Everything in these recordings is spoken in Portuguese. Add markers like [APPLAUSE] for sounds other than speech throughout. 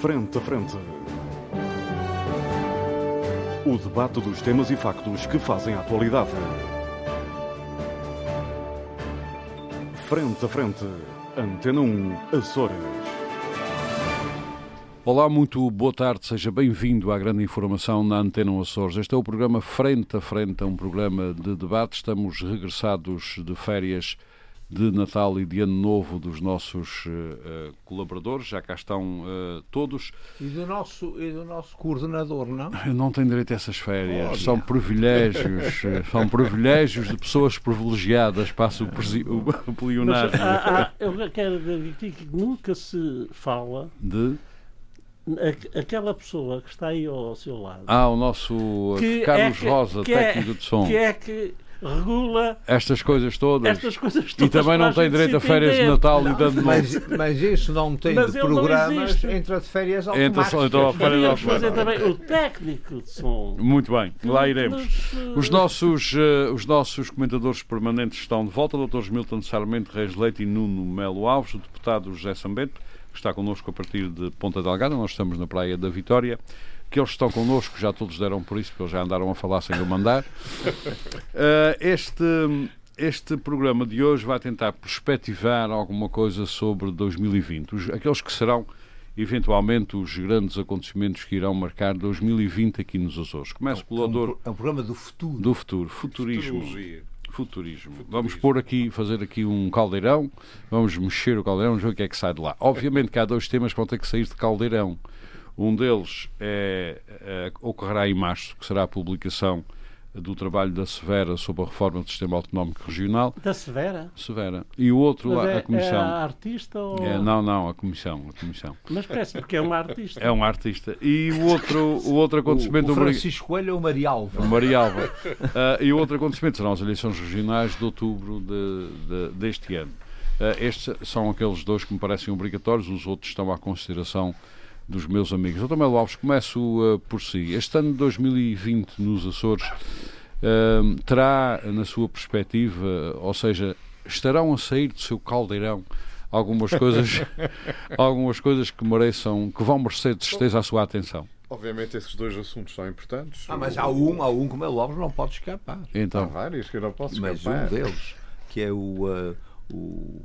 Frente a Frente. O debate dos temas e factos que fazem a atualidade. Frente a Frente. Antena 1, Açores. Olá, muito boa tarde, seja bem-vindo à grande informação na Antena 1 Açores. Este é o programa Frente a Frente, é um programa de debate. Estamos regressados de férias de Natal e de Ano Novo dos nossos uh, colaboradores, já cá estão uh, todos. E do, nosso, e do nonosso coordenador, não? Eu não tenho direito a essas férias, são privilégios, são privilégios de pessoas privilegiadas, passa o, o, [LAUGHS] o. Mas, há, há, eu quero dizer que nunca se fala de aquela pessoa que está aí ao seu lado. Ah, o nosso que Carlos é que, Rosa, que técnico é, de som. Que é que regula estas coisas todas. Estas coisas todas e também não tem direito a férias de Natal não, e dando mas, mas isso não tem mas de programas, entra de férias automáticas. Entra, entra férias fazer também o técnico de som. Muito bem, lá iremos. Os nossos, uh, os nossos comentadores permanentes estão de volta, Dr. Milton Sarmento Reis Leite e Nuno Melo Alves, o deputado José Sambento, que está connosco a partir de Ponta Delgada, nós estamos na Praia da Vitória que eles estão connosco, já todos deram por isso, porque eles já andaram a falar sem eu mandar. Uh, [LAUGHS] este, este programa de hoje vai tentar perspectivar alguma coisa sobre 2020, os, aqueles que serão eventualmente os grandes acontecimentos que irão marcar 2020 aqui nos Açores. Começo pelo Ador. É um programa do futuro. Do futuro, futurismo. Futurismo. Futurismo. Vamos pôr aqui, fazer aqui um caldeirão, vamos mexer o caldeirão, vamos ver o que é que sai de lá. Obviamente que há dois temas que vão ter que sair de caldeirão. Um deles é, é, ocorrerá em março, que será a publicação do trabalho da Severa sobre a reforma do sistema autonómico regional. Da Severa? Severa. E o outro, Mas é, a Comissão. É a artista ou... É, não, não, a Comissão. A comissão. Mas parece porque é uma artista. É um artista. E o outro, o outro acontecimento... O, o Francisco Coelho ou o Marialva? O Marialva. uh, e o outro acontecimento serão as eleições regionais de outubro de, de, deste ano. Uh, estes são aqueles dois que me parecem obrigatórios, os outros estão à consideração dos meus amigos. Doutor Melo Alves, começo uh, por si. Este ano de 2020 nos Açores uh, terá, na sua perspectiva, ou seja, estarão a sair do seu caldeirão algumas coisas, [LAUGHS] algumas coisas que mereçam, que vão merecer de certeza a sua atenção? Obviamente esses dois assuntos são importantes. Ah, mas há um, há um que o Melo Alves não pode escapar. Então, há vários que eu não posso escapar. Mas um deles, que é o, uh, o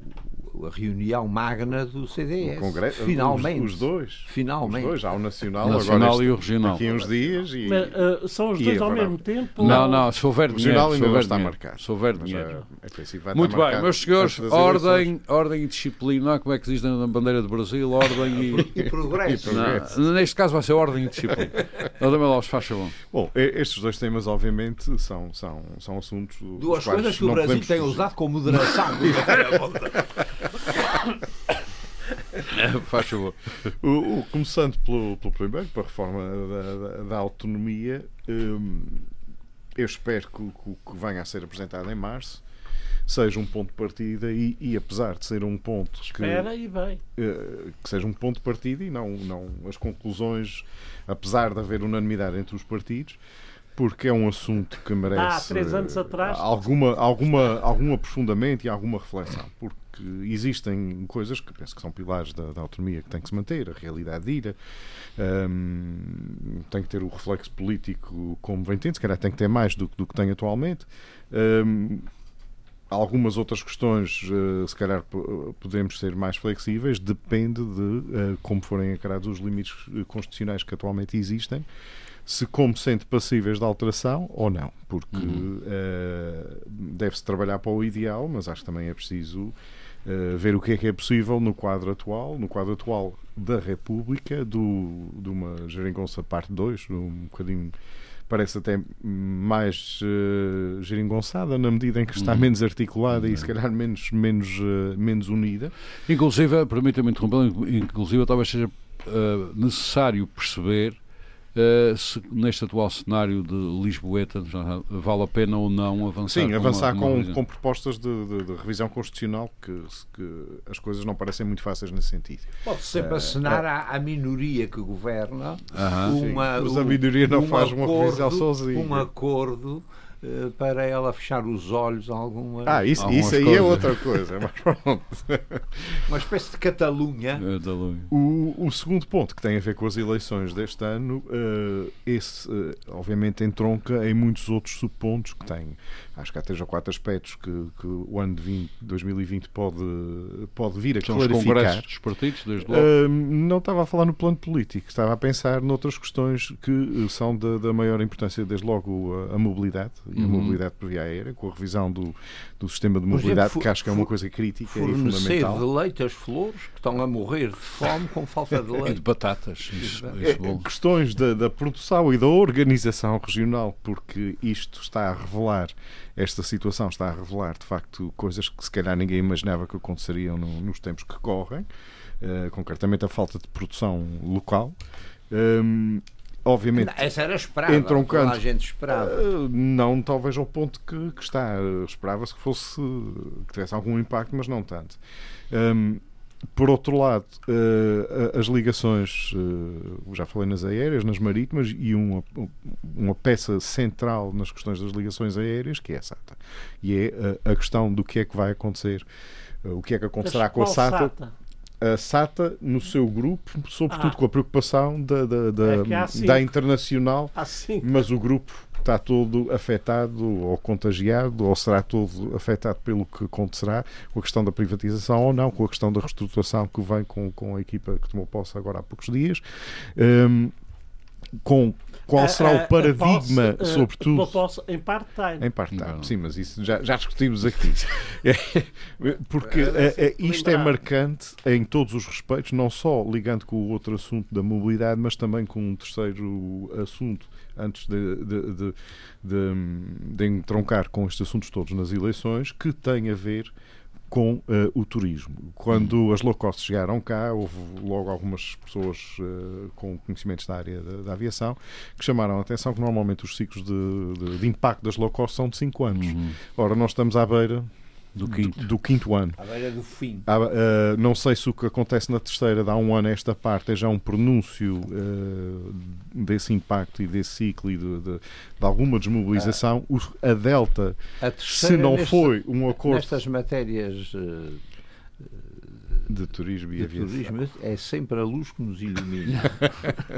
a reunião magna do CDS. O Congresso, finalmente. Os, os, dois. Finalmente. Os dois. Há o Nacional, nacional agora e o Regional. Daqui uns dias. E, Mas, uh, são os dois ao mesmo tempo? Não, não, se houver dinheiro. O Regional ainda não está marcado. Se houver dinheiro. É, é Muito bem, meus senhores, ordem, ordem e disciplina, como é que diz na bandeira do Brasil? Ordem [LAUGHS] e, e progresso. Não, neste caso vai ser ordem e disciplina. [LAUGHS] Adamel Alves, faz favor. Bom, estes dois temas, obviamente, são, são, são assuntos. Duas coisas que o Brasil tem usado com moderação. [LAUGHS] Faz favor. O, o, começando pelo, pelo primeiro, para a reforma da, da, da autonomia, hum, eu espero que o que venha a ser apresentado em março seja um ponto de partida e, e apesar de ser um ponto Espera que, e bem. Uh, que seja um ponto de partida e não, não as conclusões, apesar de haver unanimidade entre os partidos, porque é um assunto que merece anos atrás alguma, alguma, algum aprofundamento e alguma reflexão. Porque existem coisas que penso que são pilares da, da autonomia que tem que se manter, a realidade de ira, um, tem que ter o reflexo político como vem tendo, se calhar tem que ter mais do, do que tem atualmente. Um, algumas outras questões, uh, se calhar podemos ser mais flexíveis, depende de uh, como forem encarados os limites eh, constitucionais que atualmente existem se como sente passíveis de alteração ou não, porque uhum. uh, deve-se trabalhar para o ideal, mas acho que também é preciso uh, ver o que é que é possível no quadro atual, no quadro atual da República, do, de uma geringonça parte 2, um bocadinho parece até mais uh, geringonçada na medida em que está uhum. menos articulada uhum. e se calhar menos, menos, uh, menos unida. Inclusive, permita-me interromper, inclusive talvez seja uh, necessário perceber Uh, se, neste atual cenário de Lisboeta vale a pena ou não avançar Sim, com avançar uma, com, uma com, propostas de, de, de, revisão constitucional que, que, as coisas não parecem muito fáceis nesse sentido. Pode sempre uh, acenar uh, à, à, minoria que governa -huh, uma, mas a minoria não um faz acordo, uma revisão sozinha. Um acordo eh, para ela fechar os olhos a algumas. Ah, isso, isso aí é coisas. é outra coisa. Mas [LAUGHS] pronto. Uma espécie de Catalunha. O, o, segundo ponto que tem a ver com as eleições deste ano, uh, esse uh, obviamente entronca em muitos outros subpontos que tem. Acho que há três ou quatro aspectos que, que o ano de 20, 2020 pode, pode vir a São clarificar. Os congressos dos partidos, desde logo. Uh, não estava a falar no plano político, estava a pensar noutras questões que são da, da maior importância, desde logo a, a mobilidade e a uhum. mobilidade por via aérea, com a revisão do, do sistema de mobilidade, exemplo, que acho que é uma coisa crítica e fundamental. de leite as flores que estão a morrer de fome com falta de leite. [LAUGHS] E de batatas. Isso, é, isso questões da, da produção e da organização regional, porque isto está a revelar esta situação está a revelar, de facto, coisas que se calhar ninguém imaginava que aconteceriam no, nos tempos que correm, uh, concretamente a falta de produção local. Um, obviamente. Essa era esperada, entra um canto, a gente esperava. Uh, não, talvez ao ponto que, que está. Esperava-se que fosse que tivesse algum impacto, mas não tanto. Um, por outro lado, uh, as ligações, uh, já falei nas aéreas, nas marítimas, e uma, uma peça central nas questões das ligações aéreas, que é a SATA. E é uh, a questão do que é que vai acontecer, o que é que acontecerá com a SATA. SATA? A SATA, no seu grupo, sobretudo ah. com a preocupação da, da, da, é da internacional, mas o grupo está todo afetado ou contagiado, ou será todo afetado pelo que acontecerá, com a questão da privatização ou não, com a questão da reestruturação que vem com, com a equipa que tomou posse agora há poucos dias. Um, com qual será o paradigma, posso, sobretudo? Posso, em part-time. Em part-time, sim, mas isso já, já discutimos aqui. [LAUGHS] Porque isto é marcante em todos os respeitos, não só ligando com o outro assunto da mobilidade, mas também com um terceiro assunto antes de, de, de, de, de entroncar com estes assuntos todos nas eleições, que tem a ver com uh, o turismo. Quando as low cost chegaram cá, houve logo algumas pessoas uh, com conhecimentos da área da, da, aviação que chamaram a atenção que normalmente os ciclos de, de, de impacto das low cost são de 5 anos. Uhum. Ora, nós estamos à beira do quinto. Do, do quinto ano. À beira do fim. Ah, uh, não sei se o que acontece na terceira, dá um ano a esta parte, é já um pronúncio uh, desse impacto e desse ciclo e de, de, de alguma desmobilização. Uh, a Delta, a se não neste, foi um acordo. Nestas matérias. De turismo e de aviação. turismo é sempre a luz que nos ilumina.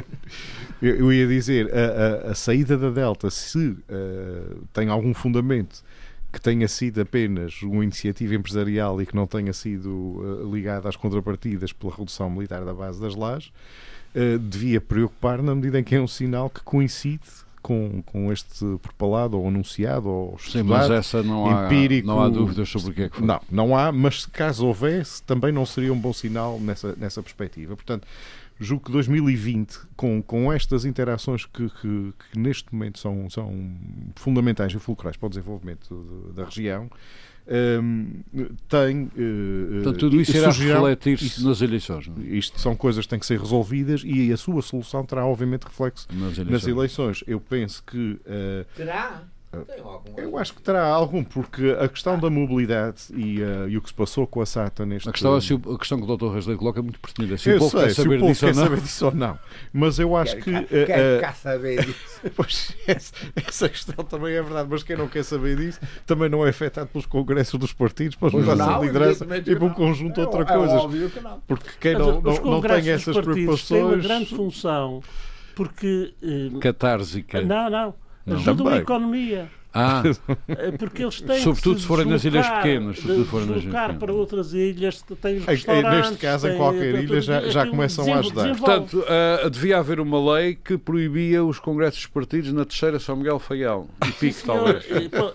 [LAUGHS] eu, ia dizer, a, a, a, saída da Delta, se tem algum fundamento que tenha sido apenas uma iniciativa empresarial e que não tenha sido uh, ligada às contrapartidas pela redução militar da base das lajes, uh, devia preocupar na medida em que é um sinal que coincide com, com este propalado ou anunciado ou Sim, mas essa não há, empírico. não há dúvidas sobre o que é que foi. Não, não há, mas caso houvesse, também não seria um bom sinal nessa, nessa perspectiva. Portanto, julgo que 2020, com, com estas interações que, que, que neste momento são, são fundamentais e fulcrais para o desenvolvimento de, da região, um, tem. Uh, Portanto, tudo isso irá refletir-se nas eleições. Não? É? Isto são coisas que têm que ser resolvidas e a sua solução terá, obviamente, reflexo nas eleições. Nas eleições. Eu penso que. Uh, terá? Eu acho que terá algum, porque a questão ah. da mobilidade e, uh, e, o que se passou com a SATA neste. A questão, é se o, a questão que o Dr. Resley coloca é muito pertinente. Se eu o povo sei, quer saber, disso, quer ou saber disso ou não. Mas eu acho quer, que. Quer, uh, quer, quer saber disso. [LAUGHS] pois, essa, essa, questão também é verdade, mas quem não quer saber disso também não é afetado pelos congressos dos partidos, pelas mudanças de liderança e por um conjunto de outras é, coisas. É porque quem não, não, não tem essas preocupações. Tem uma grande função. Porque. Uh, Catársica. Não, não. Ajudam a economia. Ah, [LAUGHS] é porque eles têm sobretudo se se forem nas ilhas pequenas. Se forem nas ilhas para outras ilhas, têm os restaurantes. Neste caso, em qualquer ilha, já, já começam a ajudar. Portanto, uh, devia haver uma lei que proibia os congressos dos partidos na terceira São Miguel Faial. E pique, talvez.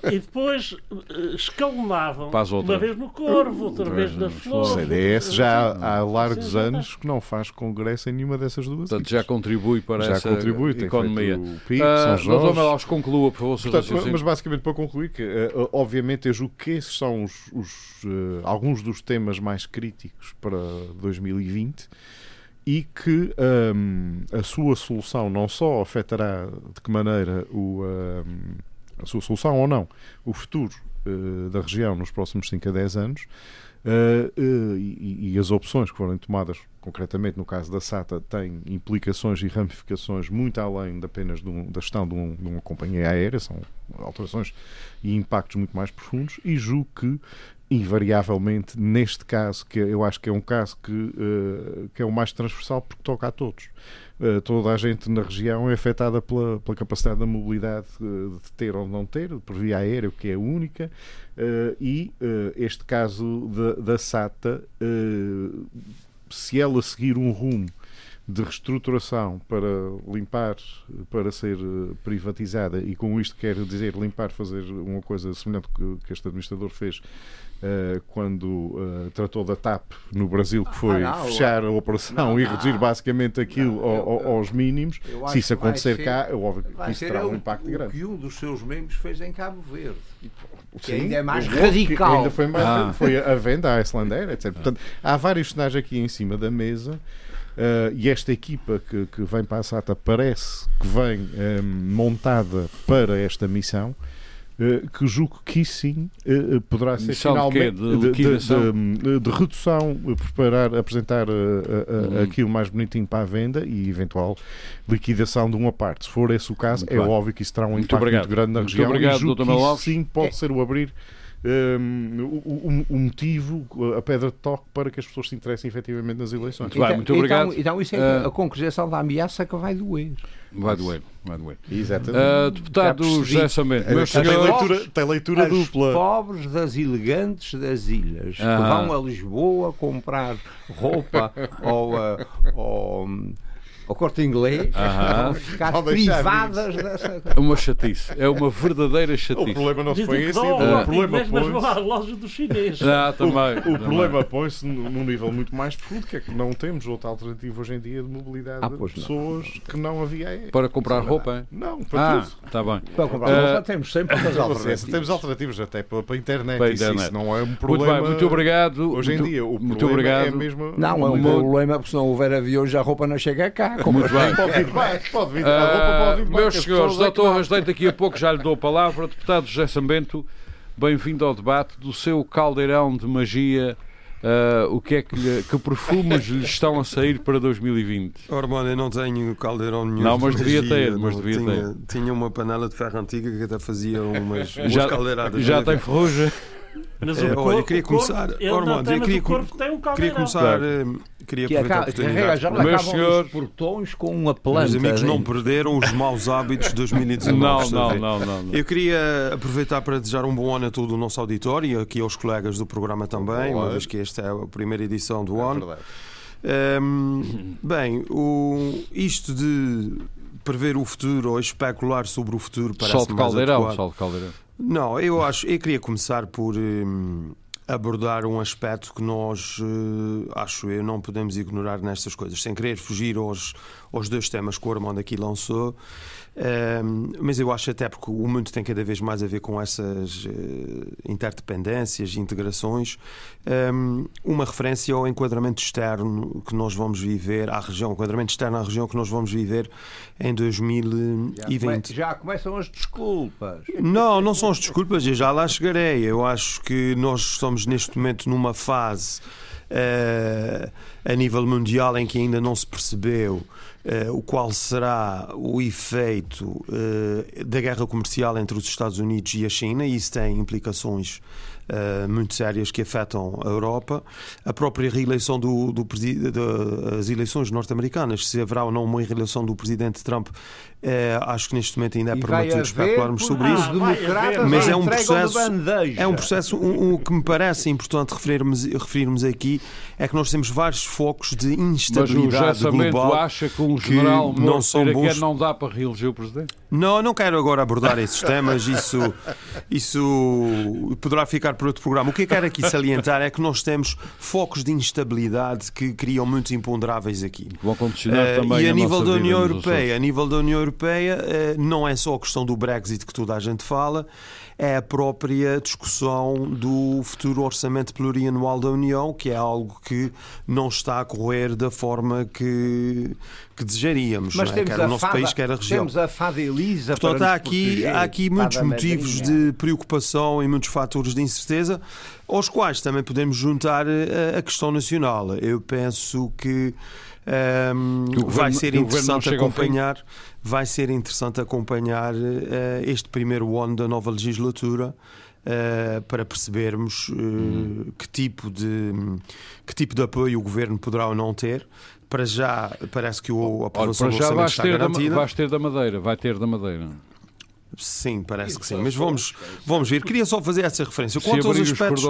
E, depois uh, escalonavam. Uma vez no Corvo, outra vez na Flor. O CDS já há largos anos que não faz congresso em nenhuma dessas duas. Portanto, já contribui para já essa contribui, economia. O PIB, uh, São Jorge. Mas conclua, por favor, Mas basicamente para concluir, que uh, obviamente eu julgo que esses são os, os uh, alguns dos temas mais críticos para 2020 e que um, a sua solução não só afetará de que maneira o, um, a sua solução ou não, o futuro uh, da região nos próximos 5 a 10 anos, Uh, e, e, as opções que foram tomadas, concretamente no caso da SATA, têm implicações e ramificações muito além de apenas de um, da gestão de, um, de, uma companhia aérea, são alterações e impactos muito mais profundos, e julgo que invariavelmente neste caso, que eu acho que é um caso que, uh, que é o mais transversal porque toca a todos. Uh, toda a gente na região é afetada pela, pela capacidade da mobilidade uh, de ter ou não ter, por via aérea, que é única, e este caso da, da SATA, se ela seguir um rumo de reestruturação para limpar, para ser privatizada, e com isto quero dizer limpar, fazer uma coisa semelhante que, que este administrador fez Uh, quando uh, tratou da TAP no Brasil, que foi ah, não, fechar a operação não, e reduzir basicamente aquilo não, eu, aos mínimos. Se isso acontecer ser, cá, é óbvio que isso terá um impacto grande. O que um dos seus membros fez em Cabo Verde. Que Sim, ainda é mais radical. Ainda foi, mais, ah. [LAUGHS] foi a venda à Icelandair, etc. Portanto, há vários cenários aqui em cima da mesa. Uh, e esta equipa que, que vem para a SATA parece que vem um, montada para esta missão que julgo que sim eh, poderá ser Missão finalmente de, de, de, de, redução, preparar, apresentar uhum. aquilo mais bonitinho para a venda e eventual liquidação de uma parte. Se for esse o caso, muito é bem. óbvio que isso terá um muito impacto muito grande na muito região obrigado, e julgo que isso, sim pode é. ser o abrir um, o, o, motivo, a pedra de toque para que as pessoas se interessem efetivamente nas eleições. Então, muito obrigado. Então, então isso é uh, a concretização da ameaça que vai doer. Vai doer, vai doer. Exatamente. Uh, deputado José Samento, meus tem leitura, tem leitura dupla. Os pobres das elegantes das ilhas que vão a Lisboa comprar roupa [LAUGHS] ou, uh, ou ao corte inglês, vão ficar privadas dessa. É uma chatice, é uma verdadeira chatice. O problema não se põe assim, o problema põe mas à loja dos chineses. Ah, também, o, o problema põe-se num nível muito mais profundo, que é que não temos outra alternativa hoje em dia de mobilidade ah, de pessoas não. que não havia. Para comprar roupa? Hein? Não, para ah, tudo. Está bem. Para comprar uh, roupa temos sempre outras alternativas. Temos alternativas até para, para a internet. Para a internet. Isso não é um problema. Muito, bem, muito obrigado. Hoje em dia, o muito obrigado. é mesmo. Não, é um problema porque se não houver aviões, a roupa não chega cá. Muito bem. Pode vir pode vir uh, Meus senhores, doutor Rasleito, daqui a pouco já lhe dou a palavra. Deputado José Sambento, bem-vindo ao debate do seu caldeirão de magia. Uh, o que é que, lhe, que perfumes lhe estão a sair para 2020? Ormond, eu não tenho caldeirão nenhum. Não, mas devia ter, mas devia tinha, ter. Tinha uma panela de ferro antiga que até fazia umas, [LAUGHS] umas já, caldeiradas. Já tem ferrugem? [LAUGHS] Mas é, olha, eu queria começar. Ormond, eu queria, um queria começar. Claro. Queria que aproveitar acaba, a oportunidade. Já Meus senhores, os portões com uma planta. Os amigos não perderam os maus hábitos de [LAUGHS] 2019. Não, não, não, não, Eu queria aproveitar para desejar um bom ano a todo o nosso auditório e aqui aos colegas do programa também, uma vez que esta é a primeira edição do é ano. Um, bem, o, isto de prever o futuro ou especular sobre o futuro parece Sol de caldeirão, sol de caldeirão. Não, eu acho, eu queria começar por hum, abordar um aspecto que nós, uh, acho eu, não podemos ignorar nestas coisas, sem querer fugir aos, aos dois temas que o Armando aqui lançou. Um, mas eu acho até porque o mundo tem cada vez mais a ver com essas uh, interdependências, integrações, um, uma referência ao enquadramento externo que nós vamos viver, à região, enquadramento externo à região que nós vamos viver em 2020. Já, já começam as desculpas. Não, não são as desculpas, eu já lá chegarei. Eu acho que nós estamos neste momento numa fase uh, a nível mundial em que ainda não se percebeu Uh, o qual será o efeito uh, da guerra comercial entre os Estados Unidos e a China, e isso tem implicações uh, muito sérias que afetam a Europa. A própria reeleição do, do das eleições norte-americanas, se haverá ou não uma reeleição do presidente Trump, é, acho que neste momento ainda é prematuro especularmos sobre isso. Mas é um processo, é um processo um, um, que me parece importante referirmos, referirmos aqui é que nós temos vários focos de instabilidade Mas o global. acha que um general que não são bons... não dá para reeleger o presidente? Não, não quero agora abordar esses temas. Isso, isso poderá ficar para outro programa. O que eu quero aqui salientar é que nós temos focos de instabilidade que criam muitos imponderáveis aqui. Vão condicionar uh, também e a, nível da União Europeia, a nível da União Europeia, uh, não é só a questão do Brexit que toda a gente fala, é a própria discussão do futuro orçamento plurianual da União, que é algo que não está a correr da forma que, que desejaríamos, Mas é? quer o nosso fada, país, quer a região. Temos a fada Elisa Portanto, há aqui, há aqui muitos motivos de preocupação e muitos fatores de incerteza certeza, aos quais também podemos juntar a, a questão nacional. Eu penso que um, ehm, vai ser interessante acompanhar vai ser interessante acompanhar uh, este primeiro ano da nova legislatura uh, para percebermos uh, hum. que, tipo de, que tipo de apoio o governo poderá ou não ter. Para já, parece que o aprovação Olha, para já vai ter, da, vai ter da Madeira, vai ter da Madeira. Sim, parece que sim. Mas vamos, vamos ver. Queria só fazer essa referência. Quanto aos aspectos,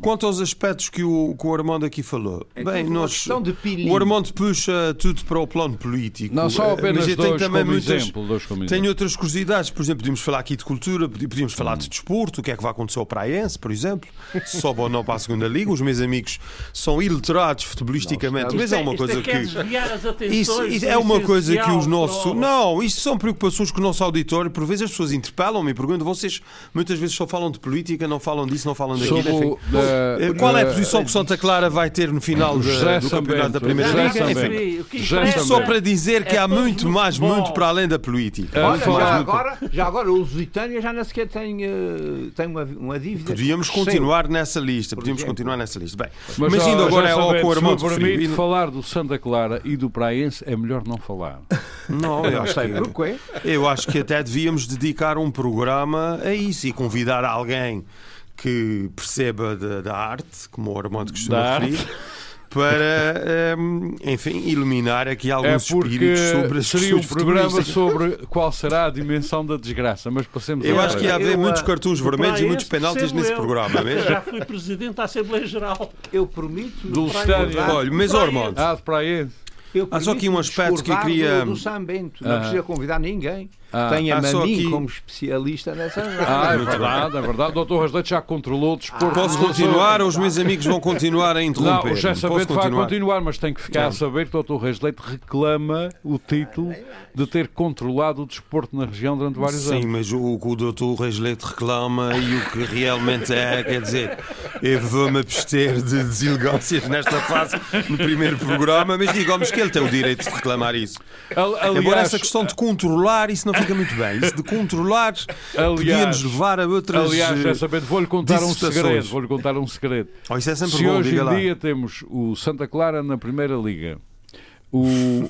quanto aos aspectos que o, que o Armando aqui falou, é bem, nós, o Armando puxa tudo para o plano político. Não, só apenas mas dois tem também muitas, exemplo, dois Tem outras curiosidades. Por exemplo, podíamos falar aqui de cultura, podíamos falar de desporto, o que é que vai acontecer ao Praense, por exemplo, se [LAUGHS] sobe ou não para a segunda liga. Os meus amigos são iliterados futebolisticamente, mas é, é uma coisa que. Isso, isso é uma coisa que os nossos. Não, isto são preocupações que o nosso auditório, por vezes, as pessoas interpelam-me e perguntam: vocês muitas vezes só falam de política, não falam disso, não falam daquilo. Enfim, uh, qual é a posição que Santa Clara vai ter no final de, do campeonato da Primeira Liga? Enfim, só para dizer que é há muito mais, muito para além da política. Olha, já, agora, já agora, o Lusitânia já nem sequer tem, uh, tem uma, uma dívida. Podíamos continuar nessa lista. Podíamos continuar nessa lista. Bem, mas, mas indo agora ao o Armando permite falar do Santa Clara e do Praense é melhor não falar. Não, eu acho que, eu acho que até devíamos dedicar um programa a isso e convidar alguém que perceba da, da arte, como o Armando costuma referir. para, um, enfim, iluminar aqui alguns é espíritos sobre as Seria um programa sobre qual será a dimensão da desgraça, mas passemos Eu acho que ia haver eu, muitos cartões vermelhos e muitos penaltis nesse eu. programa mesmo. Já fui presidente da Assembleia Geral. Eu prometo. Do estádio. Olha, mas. Ah, para aí. Há só aqui um aspecto que eu queria. Do, Bento, não ah. precisa convidar ninguém. Ah, Tenha-me a mim aqui... como especialista nessa [LAUGHS] Ah, é verdade, é verdade. O doutor Rasleite já controlou o desporto. Ah, Posso continuar ou os meus amigos vão continuar a interromper? Não, o José Sabete vai continuar, mas tem que ficar não. a saber que o doutor Rasleite reclama o título de ter controlado o desporto na região durante vários Sim, anos. Sim, mas o que o doutor Rasleite reclama e o que realmente é, quer dizer, eu vou-me abster de deselegâncias nesta fase no primeiro programa, mas digamos que ele tem o direito de reclamar isso. Aliás, Embora essa questão de controlar, isso não fica muito bem. Isso de controlar podia-nos levar a outras. Aliás, já sabendo, vou-lhe contar um segredo. Vou-lhe contar um segredo. Oh, isso é sempre Se bom, hoje em lá. dia temos o Santa Clara na Primeira Liga. O,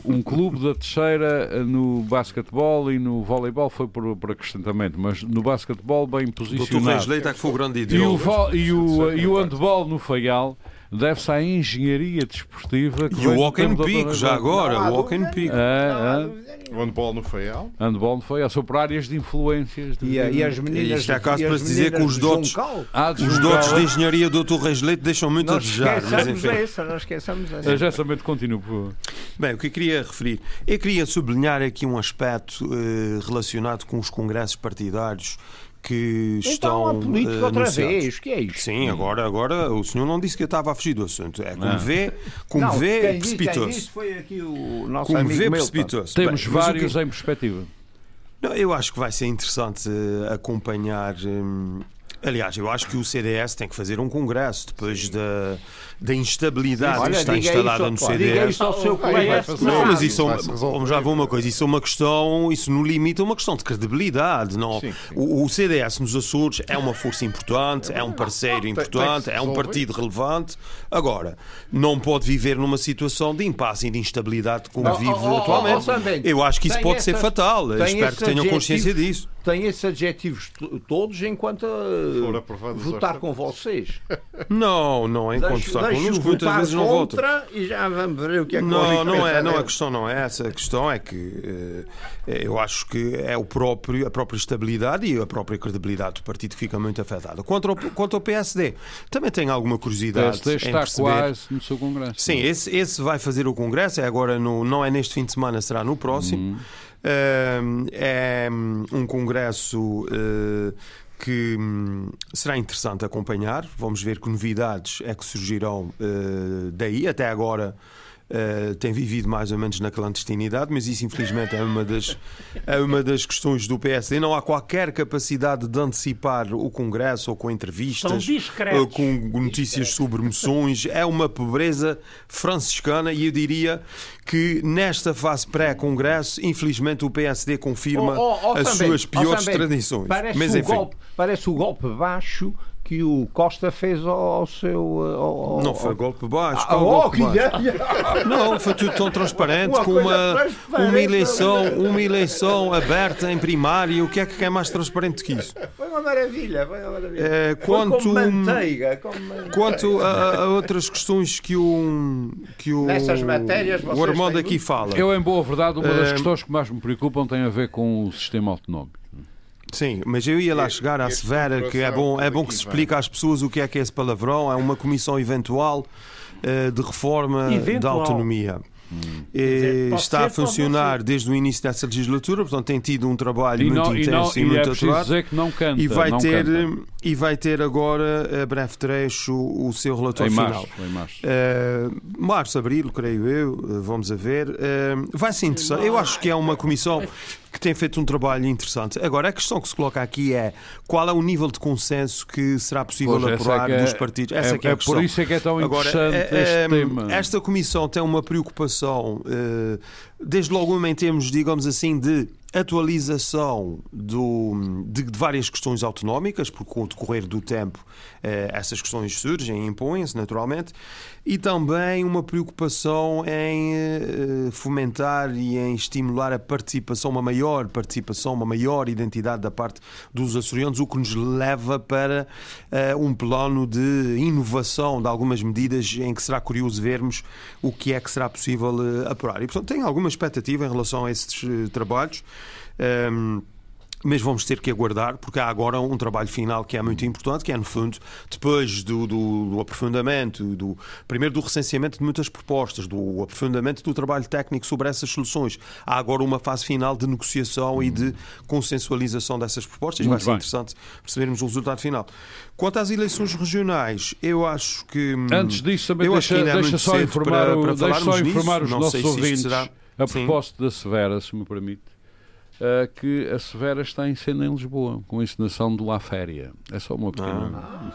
um clube da terceira no basquetebol e no voleibol foi por, por acrescentamento, mas no basquetebol bem posicionado. Reis Leite é que foi o grande e o, e o, e o handball no Faial deve-se à engenharia desportiva. e o Walk and Pico, já agora, o Walk and Pico. É, é. O handball no Feial. Handball no Feial, são por áreas de influências. De... E, e, as meninas... Isto é caso para se dizer que os dotes, ah, de os dotes de engenharia do Dr. Reis Leite deixam muito não a desejar. Mas enfim. Essa, não esqueçamos essa. Já somente continuo, por favor. Bem, o que eu queria referir, eu queria sublinhar aqui um aspecto uh, relacionado com os congressos partidários que então, estão. Então política uh, outra vez, que é isto? Sim, agora, agora o senhor não disse que eu estava a fugir do assunto. É como vê, como não, vê, precipitou-se. foi aqui o nosso como amigo vê, precipitou-se. Temos Bem, vários que... em perspectiva. Não, eu acho que vai ser interessante uh, acompanhar. Um, aliás, eu acho que o CDS tem que fazer um congresso depois da da instabilidade Olha, que está instalada no CDS. Não, mas isso vamos já ver uma coisa, isso é uma questão, isso no limite é uma questão de credibilidade. Não? Sim, sim. O, o, CDS nos Açores é uma força importante, é um parceiro importante, é um partido relevante. Agora, não pode viver numa situação de impasse e de instabilidade como vive atualmente. Eu acho que isso pode ser fatal. Espero que tenham consciência disso tem esses adjetivos todos enquanto votar com vocês. [LAUGHS] Não, não é enquanto votar connosco, muitas vezes não votam. E já vamos ver o que é que Não, não é, não, a questão não é essa. A questão é que uh, eu acho que é o próprio, a própria estabilidade e a própria credibilidade do partido que fica muito afetada. Quanto ao, quanto ao PSD, também tenho alguma curiosidade. O PSD está perceber... quase no seu congresso. Sim, esse, esse vai fazer o congresso, é agora no, não é neste fim de semana, será no próximo. Uhum. Uh, é um congresso que hum, será interessante acompanhar. Vamos ver que novidades é que surgirão uh, daí. Até agora uh, tem vivido mais ou menos na clandestinidade, mas isso infelizmente é uma das, é uma das questões do PSD. Não há qualquer capacidade de antecipar o Congresso ou com entrevistas, ou com notícias sobre moções. É uma pobreza franciscana e eu diria que nesta fase pré-Congresso, infelizmente o PSD confirma oh, oh, oh, as também, suas piores tradições. Parece, mas, o golpe, parece o golpe baixo que o Costa fez ao, seu. Ao, não foi golpe baixo. Ah, oh, golpe baixo. [LAUGHS] não, foi tudo tão transparente uma com uma, uma, eleição, uma eleição aberta em primário. O que é que é mais transparente que isso? [LAUGHS] Foi uma maravilha. Foi uma maravilha. É, quanto, foi manteiga, manteiga. Quanto a, a, outras questões que o. Que o Nessas matérias o Armando aqui fala. Eu, em boa verdade, uma das é... questões que mais me preocupam tem a ver com o sistema autonómico. Sim, mas eu ia lá chegar à Severa, que é bom, é bom que se explique às pessoas o que é que é esse palavrão. É uma comissão eventual uh, de reforma eventual. da autonomia. Hum. Dizer, está a funcionar desde o início dessa legislatura, portanto tem tido um trabalho e muito não, intenso e, não, e, muito é atuado. que não canta, e vai não ter canta. e vai ter agora a breve trecho o seu relatório em final. Março, em março. Uh, março, abril, creio eu, eh, vamos a ver. Uh, vai ser interessante. Eu acho que é uma comissão que tem feito um trabalho interessante. Agora, a questão que se coloca aqui é qual é o nível de consenso que será possível pois, apurar é, dos partidos. Essa é, é, é, é por isso é que é tão interessante é, este é, tema. Esta comissão tem uma preocupação, eh, desde logo em termos, digamos assim, de atualização do, de, de, várias questões autonómicas, porque com o decorrer do tempo eh, essas questões surgem, impõem-se naturalmente, e também uma preocupação em eh, fomentar e em estimular a participação, uma maior participação, uma maior identidade da parte dos açorianos, o que nos leva para eh, um plano de inovação de algumas medidas em que será curioso vermos o que é que será possível eh, apurar. E, portanto, tenho alguma expectativa em relação a esses eh, trabalhos. Um, mas vamos ter que aguardar, porque há agora um trabalho final que é muito importante, que é, no fundo, depois do, do, do, aprofundamento, do, primeiro do recenseamento de muitas propostas, do aprofundamento do trabalho técnico sobre essas soluções. Há agora uma fase final de negociação e de consensualização dessas propostas. Muito Vai ser bem. interessante percebermos o resultado final. Quanto às eleições regionais, eu acho que. Hum, Antes disso, também deixa, é deixa só informar, para, para deixa só informar os nossos ouvintes será... a propósito Sim. da Severa, se me permite uh, que a Severa está em cena em Lisboa, com a encenação do La Féria. É só uma pequena. Ah,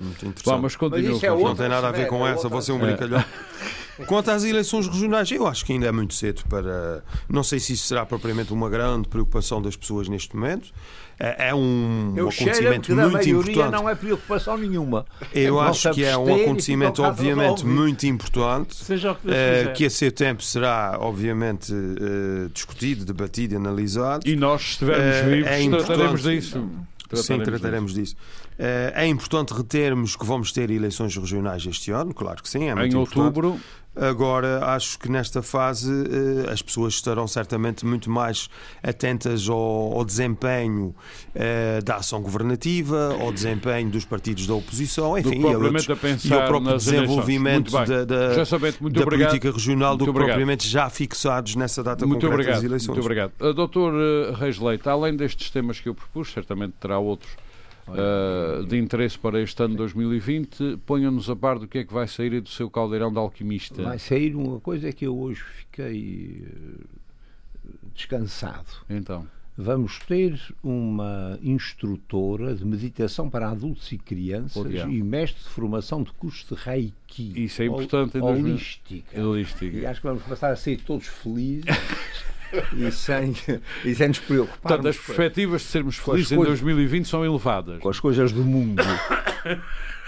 muito interessante. Mas continua. Mas é não tem nada a ver com é essa, você é um brincalhão. [LAUGHS] Quanto às eleições regionais, eu acho que ainda é muito cedo para. Não sei se isso será propriamente uma grande preocupação das pessoas neste momento. É, é um eu acontecimento muito importante. não é preocupação nenhuma. Eu é acho que é um acontecimento, obviamente, muito importante. Seja que, uh, que a seu tempo será, obviamente, uh, discutido, debatido, analisado. E nós, se estivermos uh, vivos, é trataremos disso. Trataremos Sim, trataremos disso. disso. É importante retermos que vamos ter eleições regionais este ano, claro que sim. É em outubro. Agora, acho que nesta fase eh, as pessoas estarão certamente muito mais atentas ao, ao desempenho eh, da ação governativa, ao desempenho dos partidos da oposição, enfim, e, outros, e ao próprio desenvolvimento da, da, da política regional do que propriamente já fixados nessa data muito concreta obrigado, das eleições. Muito obrigado. Uh, doutor Reis Leite, além destes temas que eu propus, certamente terá outros uh, de interesse para este ano 2020. Ponha-nos a par do que é que vai sair do seu caldeirão de alquimista. Vai sair uma coisa que eu hoje fiquei eh, descansado. Então. Vamos ter uma instrutora de meditação para adultos e crianças e mestre de formação de curso de Reiki. Isso é importante. Holística. Holística. E acho que vamos passar a ser todos felizes. [LAUGHS] [LAUGHS] e, sem, e sem nos preocupar. Portanto, as perspectivas de sermos felizes em 2020 são elevadas. Com as coisas do mundo.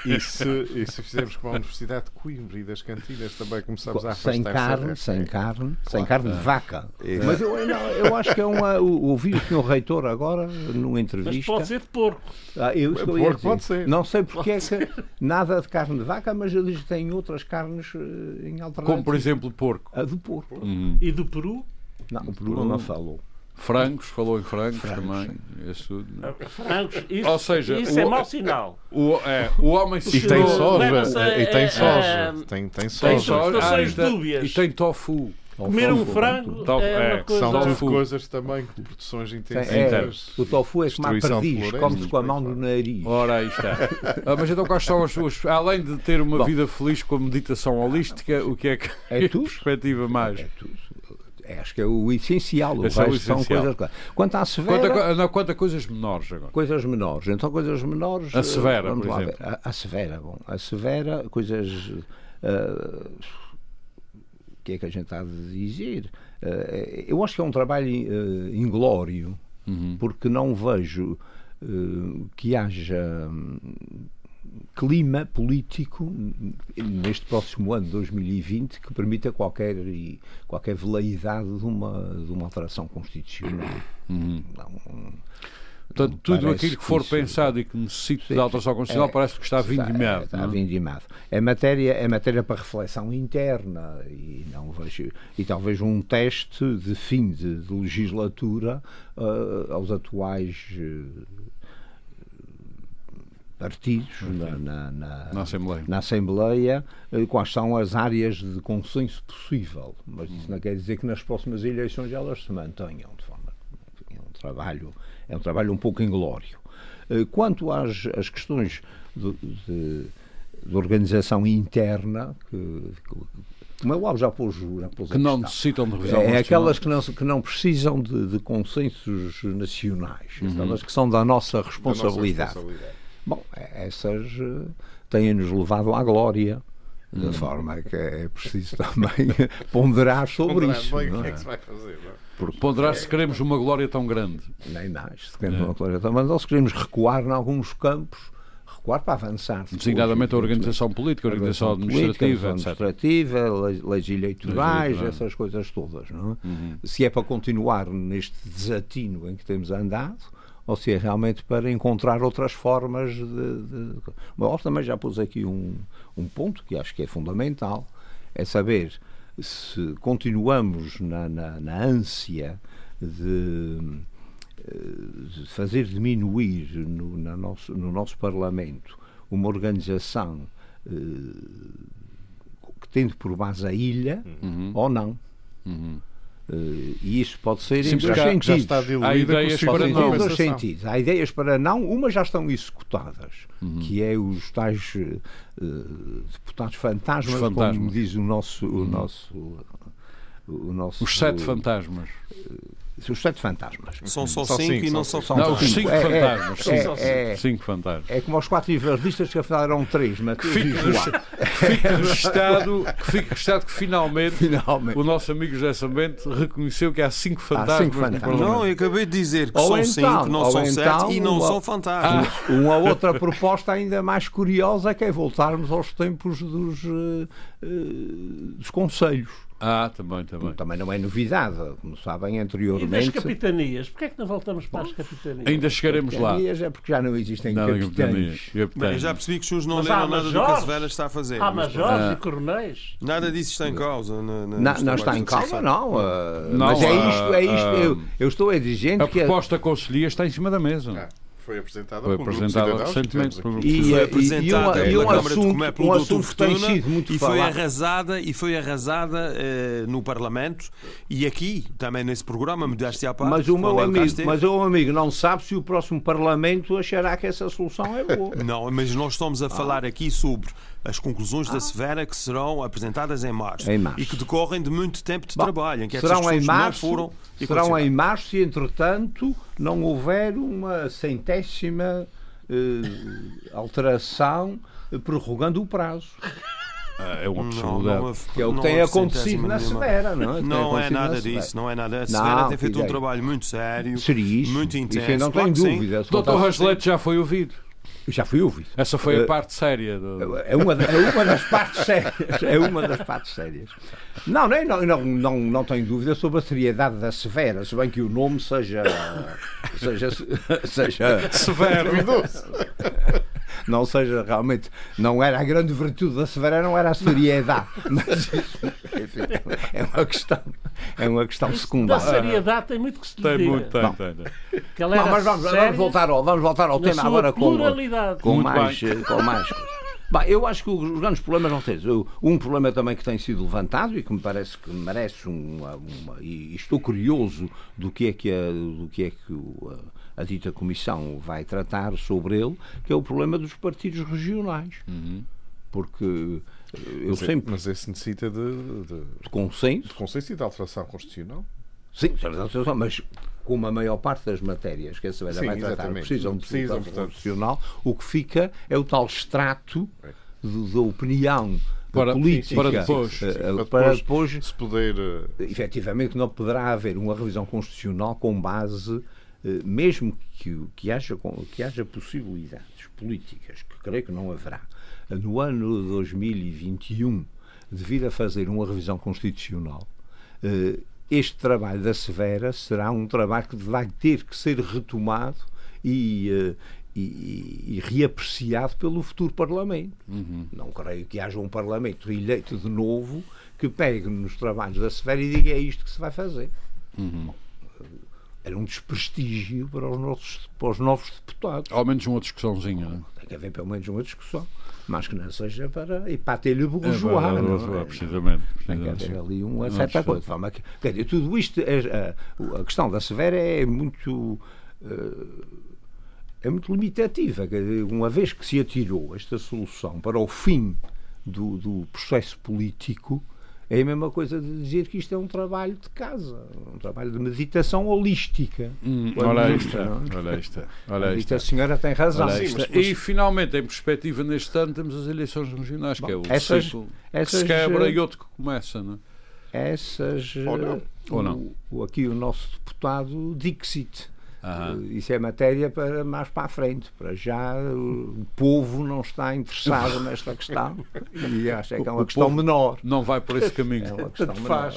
E se, e se fizermos com a Universidade de Coimbra e das cantinas também começamos a afastar sem carne, sem carne, claro. sem carne de vaca. É. Mas eu, não, eu acho que é uma. Ouvi o senhor reitor agora numa entrevista. Mas pode ser de porco. Ah, eu, é porco pode ser. Não sei porque é que nada de carne de vaca, mas eles têm outras carnes eh, em alternativa. Como por exemplo porco. A do porco. Uhum. E do peru? Não, o Peru não falou. Frangos, falou em frangos, frangos também. Isso, frangos, isso, Ou seja, isso é o, é mau sinal. O, é, o homem se E tem soja. E tem soja. Tem, tem soja. Tem soja. Ah, e, tem, e tem tofu. Comer um frango tofu, é, é. São tudo coisas também de produções intensivas. É, o tofu é como a perdiz, come-se com a mão no nariz. Ora, aí está. ah, mas então quais são as suas... Além de ter uma Bom, vida feliz com a meditação holística, o que é que é [LAUGHS] perspectiva mais? É tudo é, acho que é o essencial. O resto é o essencial. são coisas. Quanto à severa. Quanto a, não, quanto a coisas menores agora. Coisas menores. Então, coisas menores. A severa, por exemplo. A, a, severa, bom. A severa, coisas. Uh, o que é que a gente está a dizer? Uh, eu acho que é um trabalho uh, inglório, uhum. porque não vejo que haja clima político neste próximo ano, 2020, que permita qualquer, qualquer veleidade de uma, de uma alteração constitucional. Uhum. Não, Portanto, tudo aquilo que for que pensado e que necessite de alteração constitucional é, parece que está vindimado. Está, está vindimado. É matéria, é matéria para reflexão interna e não vejo e talvez um teste de fim de, de legislatura uh, aos atuais uh, partidos na, na, na, na, Assembleia, na Assembleia uh, quais são as áreas de consenso possível. Mas isso não quer dizer que nas próximas eleições elas se mantenham de forma. É um trabalho é um trabalho um pouco inglório. Eh, quanto às, às questões de, de, de, organização interna, que, que o Alves já pôs, já pôs que não necessitam de revisão É aquelas que não, que não precisam de, de consensos nacionais, uhum. aquelas que são da nossa responsabilidade. Da nossa responsabilidade. Bom, essas eh, têm-nos levado à glória. De uhum. forma que é preciso [LAUGHS] também ponderar sobre ponderar isso. Bem, o que é que se vai fazer? Não? É? Porque Ponderar se queremos uma glória tão grande. Nem mais. Se queremos é. uma glória tão grande, ou se queremos recuar em alguns campos, recuar para avançar. Designadamente a organização política, a organização administrativa, administrativa leis eleitorais, essas coisas todas. Não é? uhum. Se é para continuar neste desatino em que temos andado, ou se é realmente para encontrar outras formas de. de... Mas também já pus aqui um, um ponto que acho que é fundamental: é saber se continuamos na, na, na ânsia de, de, fazer diminuir no, na nosso, no nosso Parlamento uma organização eh, que tende por base a ilha uhum. ou não. Uhum. Uh, e isso pode ser Sim, em dois sentidos. Há ideias para não. Em dois sentidos. Há ideias para não, umas já estão executadas, uhum. que é os tais uh, deputados fantasmas, fantasmas, como diz o nosso, o uhum. nosso, o nosso. Os sete fantasmas. Uh, os sete fantasmas. São só, só cinco, cinco, e não são fantasmas. Não, os cinco é, fantasmas. É, é, cinco fantasmas. É como os quatro evangelistas que afinal eram três, mas que fique, fique registado, que fique registado que finalmente, finalmente, o nosso amigo José Sambente reconheceu que há cinco fantasmas. Há cinco fantasmas. Não, eu acabei de dizer que ou são então, cinco, não são então, sete e não uma, são fantasmas. Ah. Uma outra proposta ainda mais curiosa que é voltarmos aos tempos dos, uh, dos conselhos ah, também, também. Também não é novidade, como sabem, anteriormente. E das capitanias? Porquê é que não voltamos para as capitanias? Ainda chegaremos capitanias lá. é porque já não existem não, capitanias. Bem, já percebi que os senhores não mas leram nada do que a Severa está a fazer. Há majores ah. e coronéis. Nada disso está em causa. Na, na, não, não está em causa, não. Uh, não mas é isto, é isto. Uh, eu, eu, estou a dizer a que. A proposta conselhia está em cima da mesa. Foi apresentada foi apresentada recentemente e, foi apresentada e, e, e um assunto, pelo um assunto Fortuna e foi arrasada e foi arrasada uh, no Parlamento e aqui também nesse programa mudaste à parte mas o meu amigo mas o amigo não sabe se o próximo Parlamento achará que essa solução é boa. Não mas nós estamos a ah. falar aqui sobre as conclusões ah. da Severa que serão apresentadas em março, em março, e que decorrem de muito tempo de Bom, trabalho, em que serão em março, não foram serão em março se entretanto não houver uma centésima eh, alteração prorrogando o prazo. Ah, é uma possibilidade. que é o que tem acontecido na Severa, não é? Não é nada disso, não é nada. A Severa não, tem feito um trabalho muito sério, Seríssimo. muito intenso. Isso não tem dúvida. Doutor Rangelete já foi ouvido. Já fui ouvido. Essa foi a uh, parte séria. Do... É, uma, é uma das partes sérias. [LAUGHS] É uma das partes sérias. Não, não, não, não, não tenho dúvida sobre a seriedade da Severa, se bem que o nome seja. seja. seja. Severo. Não seja realmente. Não era a grande virtude da Severa, não era a seriedade. [LAUGHS] Mas isso, enfim, é uma questão. É uma questão secundária. Da seriedade tem muito que se dizer. Tem muito, tem, tem. tem. Não, mas vamos, vamos, voltar ao, vamos voltar ao tema agora com, com mais, com mais eu acho que os grandes problemas não têm. Um problema também que tem sido levantado e que me parece que merece uma. uma e estou curioso do que é que a, do que é que a, a, dita comissão vai tratar sobre ele, que é o problema dos partidos regionais. Uhum. Porque eu mas é- sempre. mas esse necessita de, de, de consenso. De consenso e de alteração constitucional. Sim, mas como a maior parte das matérias que a Sabeira vai tratar precisam de precisam, constitucional, o que fica é o tal extrato é. de, de opinião para, política para depois, uh, para, para depois se poder efetivamente não poderá haver uma revisão constitucional com base mesmo que, que, haja, que haja possibilidades políticas, que creio que não haverá, no ano 2021, devido a fazer uma revisão constitucional, este trabalho da Severa será um trabalho que vai ter que ser retomado e, e, e, reapreciado pelo futuro Parlamento. Uhum. Não creio que haja um Parlamento eleito de novo que pegue nos trabalhos da Severa e diga é isto que se vai fazer. Uhum. Era um desprestígio para os, nossos, para os novos deputados. Ao menos uma discussãozinha, não é? Tem que haver pelo menos uma discussão. Mas que não seja para. e para ter-lhe bourgeois. É, não, é? precisamente, Tem que haver ali uma certa coisa. Forma que, quer dizer, tudo isto. É, a, a questão da Severa é muito. Uh, é muito limitativa. Uma vez que se atirou esta solução para o fim do, do processo político, é a mesma coisa de dizer que isto é um trabalho de casa, um trabalho de meditação holística. Hum, olha, isto, olha isto, olha isto. A senhora tem razão. Sim, mas, mas... E finalmente, em perspectiva, neste ano, temos as eleições regionais, Bom, que é o essas, ciclo essas, que se quebra e outro que começa. Não é? Essas. Ou não. O, Ou não. O, aqui o nosso deputado Dixit Uhum. Isso é matéria para mais para a frente. Para já o povo não está interessado nesta questão e acho que é uma o questão menor. Não vai por esse caminho. É uma questão menor.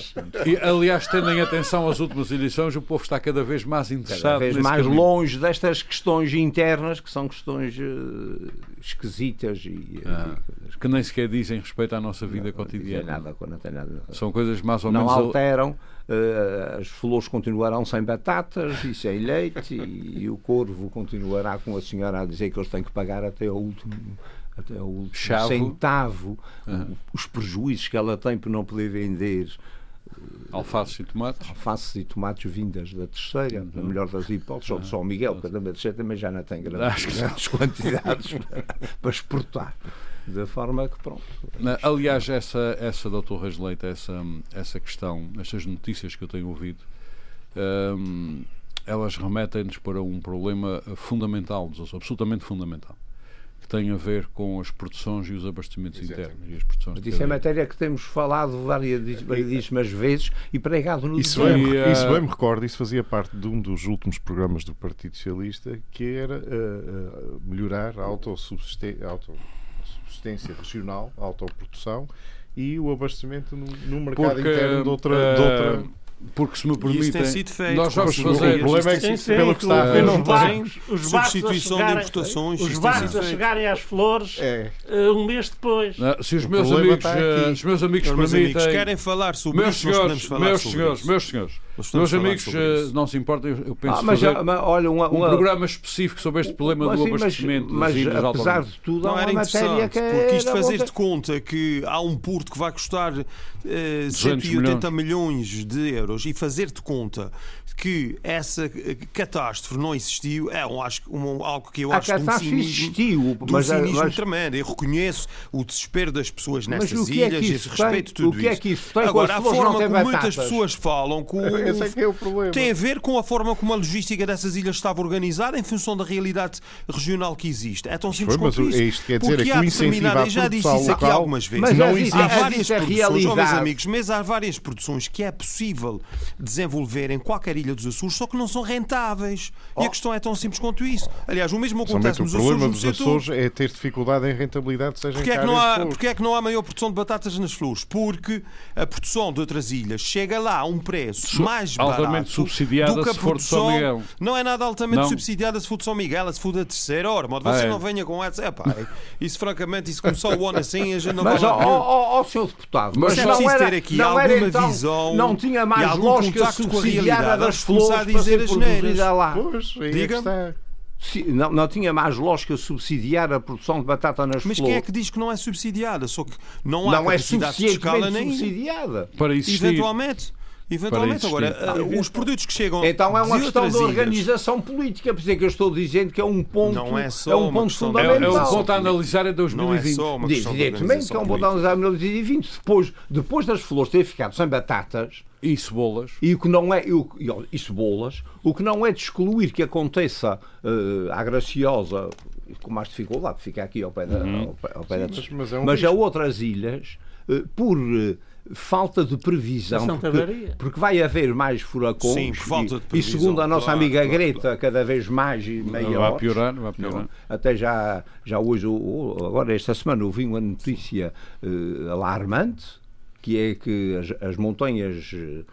E, aliás, tendo em atenção as últimas eleições, o povo está cada vez mais interessado. Cada vez mais caminho. longe destas questões internas, que são questões uh, esquisitas e, ah, que nem sequer dizem respeito à nossa vida não, cotidiana. Não, nada, não nada. São coisas mais ou não menos. Não alteram uh, as flores continuarão sem batatas e sem leite, e, e, o corvo continuará com a senhora a dizer que eles têm que pagar até ao último até último Chavo. centavo uhum. os prejuízos que ela tem por não poder vender Alfaces e tomates? Alfaces e tomates vindas da terceira, uhum. na melhor das hipóteses, ou de São Miguel, porque a terceira também já não tem grandes, grandes [LAUGHS] quantidades para, para exportar. Da forma que, pronto. Aliás, essa, essa doutor Reis Leite, essa, essa questão, estas notícias que eu tenho ouvido, um, elas remetem-nos para um problema fundamental, absolutamente fundamental, que tem a ver com as produções e os abastecimentos Exatamente. internos. E as produções Mas isso é matéria que temos falado variedíssimas vezes e pregado no isso bem. Isso bem me recordo, isso fazia parte de um dos últimos programas do Partido Socialista, que era uh, uh, melhorar a autossubsistência. Auto assistência regional, autoprodução e o abastecimento no, no mercado Porque, interno de outra, uh, de outra porque se me permitem, feito, nós vamos fazer. O problema é que, sim, pelo que está a ver, não tem substituição de importações. Os barcos a chegarem às flores é. uh, um mês depois. Não, se os meus amigos, os meus amigos permitem. Amigos querem falar sobre meus isso, senhores, falar meus sobre senhores, isso. meus senhores. Meus amigos, uh, não se importa, eu penso ah, mas, fazer mas, olha, uma, uma, um programa específico sobre este problema mas, do abastecimento mas, mas, mas apesar de tudo, não era interessante, que porque isto fazer de conta que há um porto que vai custar uh, 180 milhões. milhões de euros e fazer de conta que essa catástrofe não existiu é um, acho, um, algo que eu acho a catástrofe um cinismo, existiu, de um mas, cinismo mas... tremendo. Eu reconheço o desespero das pessoas nessas é ilhas, é esse respeito tudo o que isso. É que isso tem Agora, a forma como muitas pessoas falam com Esse é, é o problema. tem a ver com a forma como a logística dessas ilhas estava organizada em função da realidade regional que existe. É tão simples quanto isso. É isto quer dizer Porque é que o incentivar já disse isso aqui algumas vezes. Mas não existe, há várias produções, oh, meus amigos, mas há várias produções que é possível desenvolver em qualquer ilha dos Açores, só que não são rentáveis. Oh. E a oh. questão é tão simples quanto isso. Aliás, o mesmo acontece nos Açores. O problema dos Açores é ter dificuldade em rentabilidade, seja porque em é que não há, Porque é que não há maior produção de batatas nas flores? Porque a produção de outras ilhas chega lá a um preço mais barato altamente subsidiada do que a se produção, for de São Miguel. Não é nada altamente não. subsidiada se for de São Miguel, se for da terceira hora. Mas você ah, é. não venha com essa. Epá, isso, francamente, isso começou o ano assim, a gente não mas, vai. Mas, ó, senhor deputado, mas, mas é preciso ter aqui alguma então, visão. Não tinha mais lógica subsidiada das flores a dizer as neiras. lá. Pois, Diga-me. Não, não, tinha mais lógica subsidiar a produção de batata nas Mas flores. quem é que diz que não é subsidiada? Só que não há não é capacidade é de escala nem subsidiada. Para existir. Eventualmente. Eventualmente, agora, uh, os produtos que chegam. Então é uma questão de organização ilhas. política, por isso é que eu estou dizendo que é um ponto, não é, só é um ponto fundamental. É, um ponto a analisar em 2020. Não é só uma questão Evidentemente que é um ponto a analisar em 2020. Depois, depois das flores terem ficado sem batatas. E cebolas. E o que não é. E, e cebolas. O que não é de excluir que aconteça uh, à graciosa com mais dificuldade, fica aqui ao pé da. Uhum. Ao pé, ao pé Sim, da mas, mas, é um mas a outras ilhas, uh, por. Uh, falta de previsão. Porque, porque, vai haver mais furacões. Sim, falta de previsão. E, segundo a nossa claro, amiga claro, Greta, claro. cada vez mais e maiores. Vai piorar, vai piorar. Não, até já, já hoje, agora esta semana, ouvi uma notícia uh, alarmante, que é que as, as montanhas. Uh,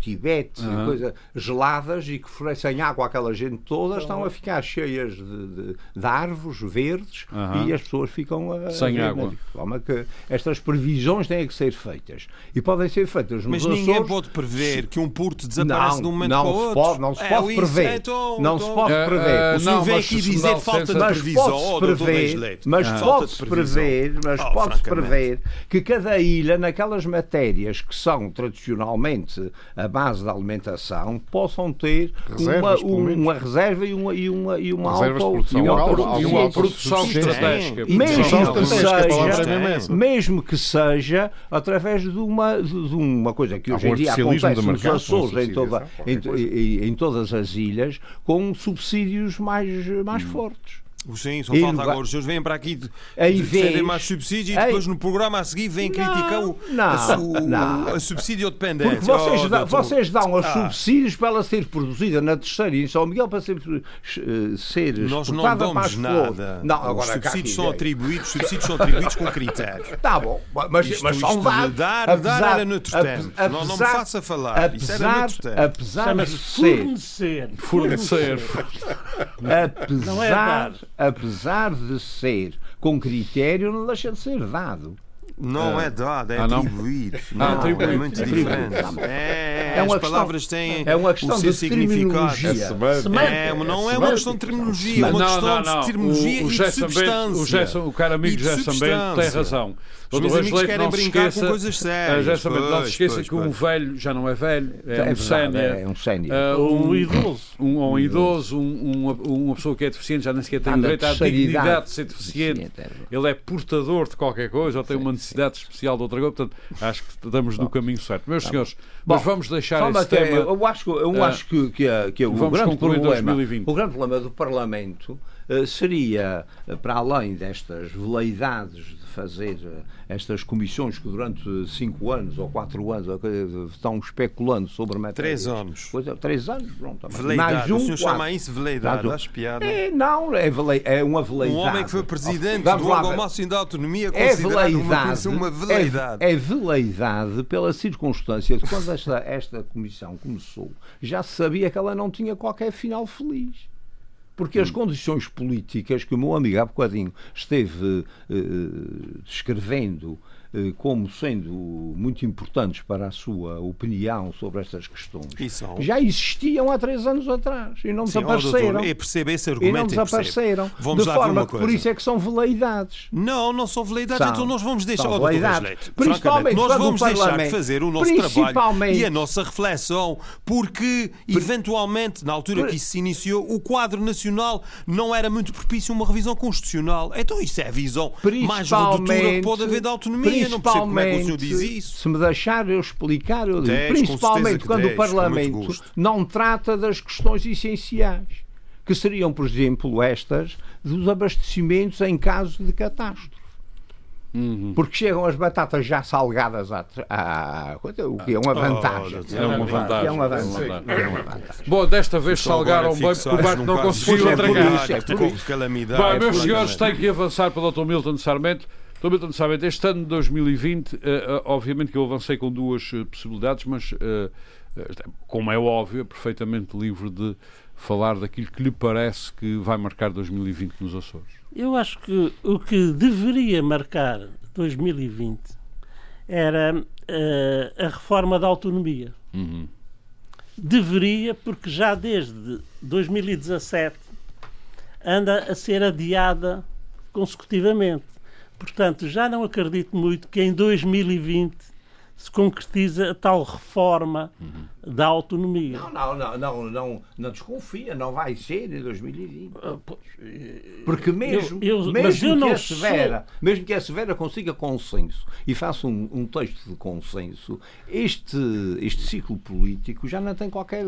Tibete, uhum. coisa, geladas e que fornecem água àquela gente toda, estão a ficar cheias de, de, de árvores verdes uhum. e as pessoas ficam a, sem a água. forma que estas previsões têm que ser feitas. E podem ser feitas Mas ninguém Açores, pode prever que um porto desaparece de um momento não para o outro. Pode, não se é, pode prever. É, não se pode então, prever. Uh, o senhor vem aqui dizer falta de previsão. Prever, mas pode-se prever, mas oh, pode-se prever que cada ilha, naquelas matérias que são tradicionalmente a base da alimentação possam ter Reservas, uma, uma reserva e uma, e uma, e uma auto, e uma, e uma produção estratégica. Mesmo que, seja, mesmo que seja através de uma, de uma coisa que hoje em dia acontece nos Açores, em, toda, em, em, todas as ilhas, com subsídios mais, mais hum. fortes. Sim, só falta agora. Os senhores vêm para aqui defendem mais subsídio e depois no programa a seguir vêm criticar o, não, a, o, não. a subsídio dependente. Porque vocês, oh, dá, vocês dão os ah. subsídios para ela ser produzida na terceira e em São Miguel para ser, uh, ser Nós não damos nada. Não, agora, os subsídios são atribuídos, subsídios são atribuídos com critérios. Está [LAUGHS] bom, mas, isto, mas são dados. Dar, apesar, dar era noutros termos. Não, não me faça falar. Apesar, Isso era. Apesar de ser. Fornecer. Fornecer. Apesar apesar de ser com critério, não deixa de ser dado. Não é dado, é ah, atribuído. Não, ah, não, é muito diferente. É, é, uma as palavras têm é uma questão o seu de significado. É, não é uma questão de terminologia, é uma questão de terminologia o, o e de substância. O, Gerson, o caro amigo José Sambento tem razão. Os meus amigos querem brincar com coisas sérias. Sambento, não se esqueça que um velho já não é velho, é um sénior. É um sénior. Um idoso. Um idoso, uma pessoa que é deficiente já nem sequer tem direito à dignidade de ser deficiente. Ele é portador de qualquer coisa ou tem uma necessidade especial de outra coisa. Portanto, acho que estamos no caminho certo. Meus tá senhores, mas vamos deixar esse tema. Eu acho, eu acho que, que, é, que é o grande problema, o grande problema do Parlamento uh, seria, uh, para além destas veleidades fazer eh, estas comissões que durante cinco anos ou quatro anos estão especulando sobre matérias. Três anos. Pois é, três anos, pronto. Veleidade. Mais um, o senhor quatro. chama isso veleidade, acho piada. É, não, é, vele, é uma veleidade. Um homem que foi presidente Vamos do órgão máximo da autonomia é veleidade, uma, uma veleidade. É, é veleidade pela circunstância de quando esta, esta comissão começou, já se sabia que ela não tinha qualquer final feliz porque as condições políticas que o meu amigo há bocadinho esteve uh, descrevendo como sendo muito importantes para a sua opinião sobre estas questões já existiam há três anos atrás e não Sim, desapareceram. Eu percebo esse argumento. E não desapareceram. Vamos de forma que por isso é que são veleidades. Não, não são veleidades. São, então nós vamos deixar. São veleidades. Principalmente nós vamos deixar de fazer o nosso trabalho e a nossa reflexão, porque eventualmente, na altura que isso se iniciou, o quadro nacional não era muito propício a uma revisão constitucional. Então isso é a visão mais redutora que pode haver da autonomia eu não percebo como é que o senhor diz isso. Se me deixar eu explicar, eu digo. Principalmente quando o Parlamento não trata das questões essenciais, que seriam, por exemplo, estas dos abastecimentos em caso de catástrofe. Uhum. Porque chegam as batatas já salgadas à, à, o que é uma vantagem. Oh, é uma vantagem. É uma vantagem. É uma vantagem. Bom, desta vez salgaram bem porque o barco não conseguiu entregar. Bem, meus senhores, têm que avançar para o Dr. Milton Sarmento. Estou sabe, este ano de 2020, uh, uh, obviamente que eu avancei com duas uh, possibilidades, mas, como é óbvio, é perfeitamente livre de falar daquilo que lhe parece que vai marcar 2020 nos Açores. Eu acho que o que deveria marcar 2020 era a reforma da autonomia. Uhum. Deveria, porque já desde 2017 anda a ser adiada consecutivamente. Portanto, já não acredito muito que em 2020 se concretiza a tal reforma uhum. Da autonomia. Não, não, não, não, não, não desconfia, não vai ser em 2020. Ah, Porque mesmo, eu, eu, mesmo, que a Severa, sou... mesmo que a Severa consiga consenso e faça um, um, texto de consenso, este, este ciclo político já não tem qualquer,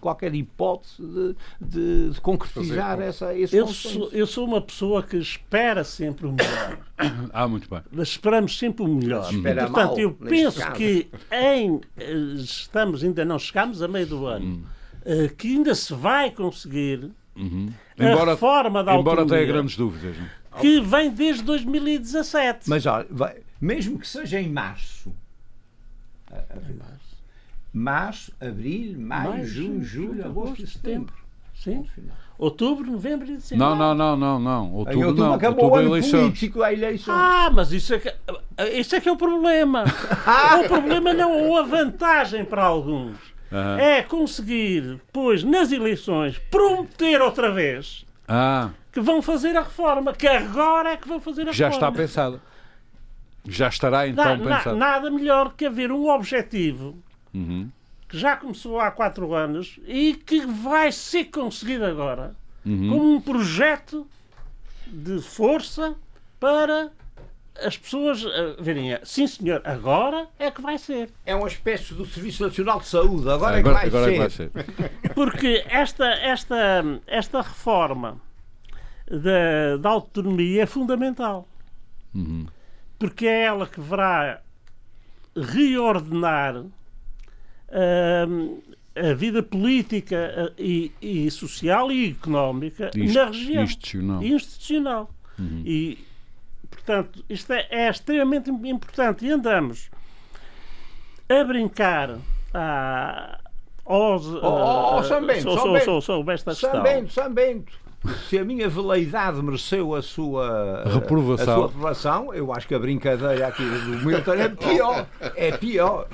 qualquer hipótese de, de, de concretizar essa, esse eu consenso. Sou, eu sou uma pessoa que espera sempre o melhor. [COUGHS] ah, muito bem. Esperamos sempre o melhor. Espera Portanto, mal, eu penso que em, eh, estamos ainda não chegamos a meio do ano, uh, que ainda se vai conseguir uhum. a embora, reforma da Embora tenha grandes dúvidas. É? Que vem desde 2017. Mas olha, vai, mesmo que seja em março. março. abril, maio, maio junho, julho, agosto e setembro. Sim. Outubro, novembro e dezembro. Não, não, não, não, não. Outubro, outubro não. Acabou outubro o ano político, a eleição. Ah, mas isso é que, isso é, que é o problema. [LAUGHS] o problema não é a vantagem para alguns. Uhum. É conseguir, pois, nas eleições, prometer outra vez ah. que vão fazer a reforma, que agora é que vão fazer a Já reforma. Já está pensado. Já estará então na, pensado. Na, nada melhor que haver um objetivo uhum que já começou há quatro anos e que vai ser conseguido agora uhum. como um projeto de força para as pessoas uh, verem, sim senhor, agora é que vai ser. É uma espécie do Serviço Nacional de Saúde, agora, agora, é, que agora é, que vai ser. [LAUGHS] Porque esta, esta, esta reforma da, da autonomia é fundamental. Uhum. Porque é ela que verá reordenar a vida política e, e, social e económica Inst na região. Institucional. institucional. Uhum. E, portanto, isto é, é, extremamente importante. E andamos a brincar a, aos. Oh, oh, oh São Bento, sou, São sou, sou, esta São Bento, São Bento se a minha veleidade mereceu a sua reprovação. a sua reprovação, eu acho que a brincadeira aqui do Milton é pior. É pior.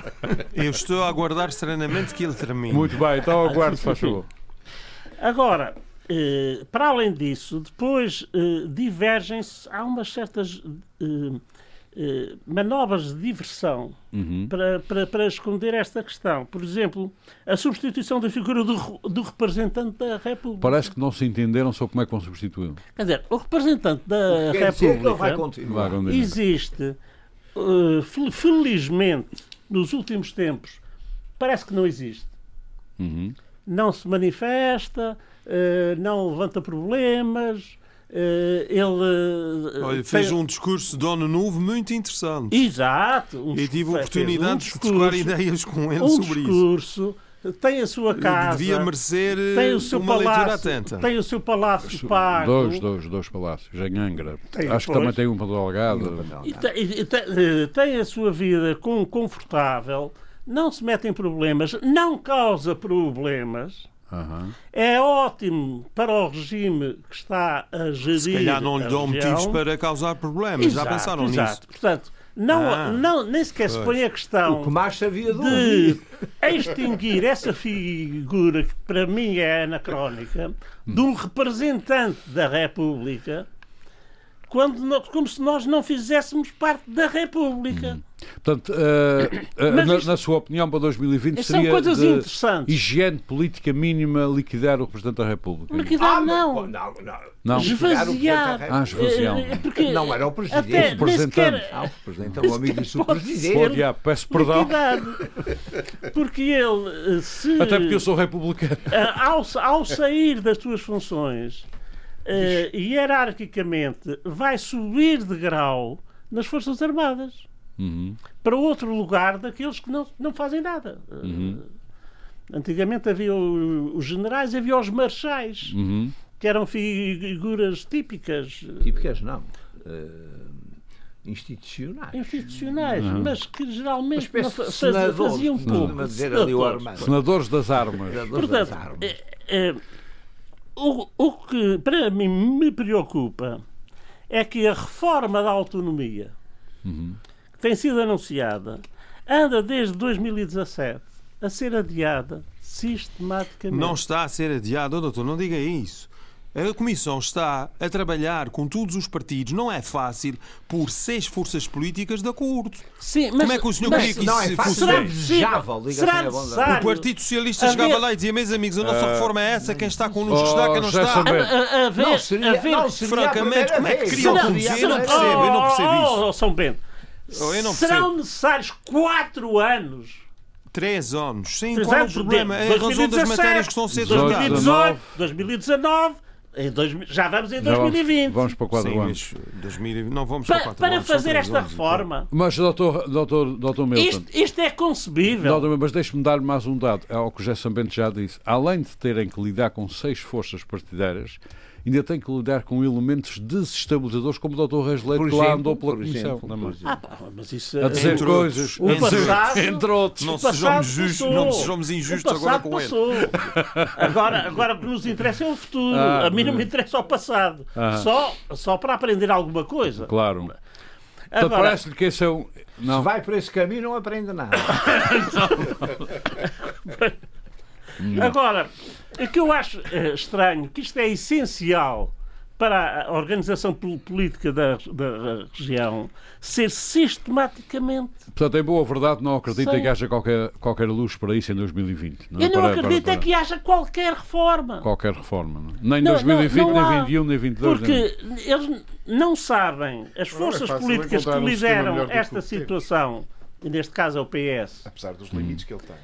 Eu estou a aguardar serenamente que ele termine. Muito bem, então aguardo, faz favor. Agora, eh, para além disso, depois eh, divergem-se, há umas certas eh, manobras de diversão uhum. para, para, para, esconder esta questão. Por exemplo, a substituição da figura do, do representante da República. Parece que não se entenderam sobre como é que vão substituí-lo. Quer dizer, o representante da Quer República vai continuar. existe, uh, felizmente, nos últimos tempos, parece que não existe. Uhum. Não se manifesta, uh, não levanta problemas ele uh, Olha, fez tem... um discurso de ano novo muito interessante. Exato. Um e tive a oportunidade um de trocar ideias com ele um sobre discurso, isso. Tem a sua casa. Devia merecer tem o seu uma palácio, leitura atenta. Tem o seu palácio pago. Dois, dois, dois palácios, em Angra. Tem, Acho que também tem um para Algado. E tem, eh, tem a sua vida com, confortável, não se mete em problemas, não causa problemas. Uhum. É ótimo para o regime que está a gerir. Se calhar não lhe dão motivos para causar problemas. Exato, Já pensaram exato. nisso? Portanto, não, ah, não, nem sequer pois. se põe a questão o que mais sabia de [LAUGHS] extinguir essa figura que para mim é anacrónica de um representante da República quando nós, como se nós não fizéssemos parte da República. Hum. Portanto, uh, uh, na, isto, na, sua opinião, para 2020 seria coisas de interessantes. higiene política mínima liquidar o Presidente da República? Liquidar ah, não. não, não. não. Esvaziar. Ah, esvaziar. Eh, porque não era o Presidente. Até, o representante. Sequer, ah, o Presidente é o amigo do Presidente. Oh, diabo, peço perdão. Liquidado. Porque ele se... Até porque eu sou republicano. Ao, ao sair das suas funções uh, hierarquicamente vai subir de grau nas Forças Armadas uhum. para outro lugar daqueles que não, não fazem nada. Uhum. Uh, antigamente havia o, os generais e havia os marchais, uhum. que eram figuras típicas. Típicas não. Uh, institucionais. Institucionais, uhum. mas que geralmente não, faziam pouco. Senadores. Senadores das armas. Senadores Portanto, das armas. É, é, o, o que para mim me preocupa é que a reforma da autonomia uhum. que tem sido anunciada anda desde 2017 a ser adiada sistematicamente. Não está a ser adiada, doutor, não diga isso. A Comissão está a trabalhar com todos os partidos. Não é fácil por seis forças políticas de acordo. Sim, mas, Como é que o senhor mas, queria que não, isso é fácil, fosse? é desejável. Será necessário? O Partido Socialista Haver- chegava lá e dizia: Meus amigos, a nossa reforma é essa, quem está connosco Oh, está, quem não está. A, a, a ver, Não seria, a ver, não seria francamente, como é que queriam Não conduzir? Eu não percebo, eu não percebo Oh, isto. oh, oh, São Bento, Oh, serão percebo. necessários quatro anos. Três anos. Sim, Por qual é o problema? É a razão das 2017, matérias que estão a ser 18, tratadas. 2018, 2019, em dois, já vamos em Já vamos, 2020. vamos para quatro Sim, anos. mas 2000, não vamos Pa- para quatro para anos, fazer esta anos, então. reforma, Mas, doutor, doutor, doutor Milton, isto, isto é concebível. Doutor mas deixe-me dar mais um dado. É o que o José Sambento já disse. Além de terem que lidar com seis forças partidárias, ainda têm que lidar com elementos desestabilizadores, como o doutor Reis Leite, que lá andou pela Comissão. exemplo, não é? Ah, mas isso a dizer Entre coisas. outros. a dizer- passado- entre outros. Não O passado sejamos justos, não sejamos injustos agora com ele. passou. Agora, agora o que nos interessa é o futuro. Ah, a mim não me interessa o passado. Ah. Só, só para aprender alguma coisa. Claro. Portanto, Agora, parece-lhe que esse é um. Se Não. vai por esse caminho, não aprende nada. [LAUGHS] [LAUGHS] agora, o que eu acho eh, estranho, que isto é essencial para a organização pol- política da, da região ser sistematicamente. Portanto, em boa verdade, não acredita Sim. que haja qualquer, qualquer luz para isso em 2020. Não é? Eu não Para- acredito para- é que haja qualquer reforma. Qualquer reforma. Não? é? Nem Não, 2020, não, não há. nem 21, nem 22. nem- Porque eles não sabem, as forças fácil políticas que um lideram que esta situação, e neste caso é o PS, Apesar dos limites que ele tem.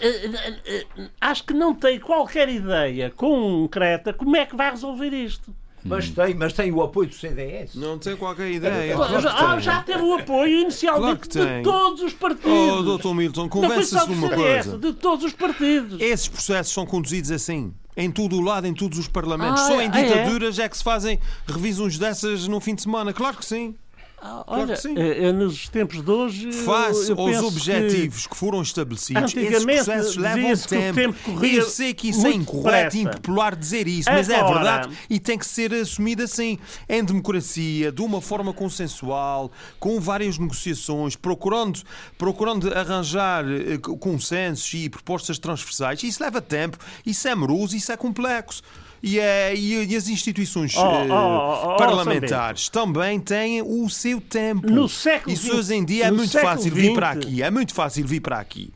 Eh, eh, eh, acho que não tem qualquer ideia concreta como é que vai resolver isto. Mas tem, mas tem o apoio do CDS. Não tem qualquer ideia. Ah, claro já, tem. já teve o apoio inicialmente Claro que de todos os partidos. Oh, doutor Milton, convença-se só de uma CDS, coisa. de todos os partidos. Esses processos são conduzidos assim. Em todo o lado, em todos os parlamentos. Ah, Só em ah, é? ditaduras é? que se fazem revisões dessas no fim de semana. Claro que sim. Ah, claro Olha, que sim. eh, eh, nos tempos de hoje. Face eu aos objetivos que... foram estabelecidos, esses processos levam que tempo. tempo corria Eu sei que isso é incorreto e impopular dizer isso, mas é verdade e tem que ser assumido assim. Em democracia, de uma forma consensual, com várias negociações, procurando, procurando arranjar eh, consensos e propostas transversais. Isso leva tempo, isso é moroso, isso é complexo. E, é, e, e as instituições Oh, eh, oh, oh, oh, parlamentares também têm o seu tempo. No século Isso hoje em dia é muito fácil vir para aqui. É muito fácil vir para aqui.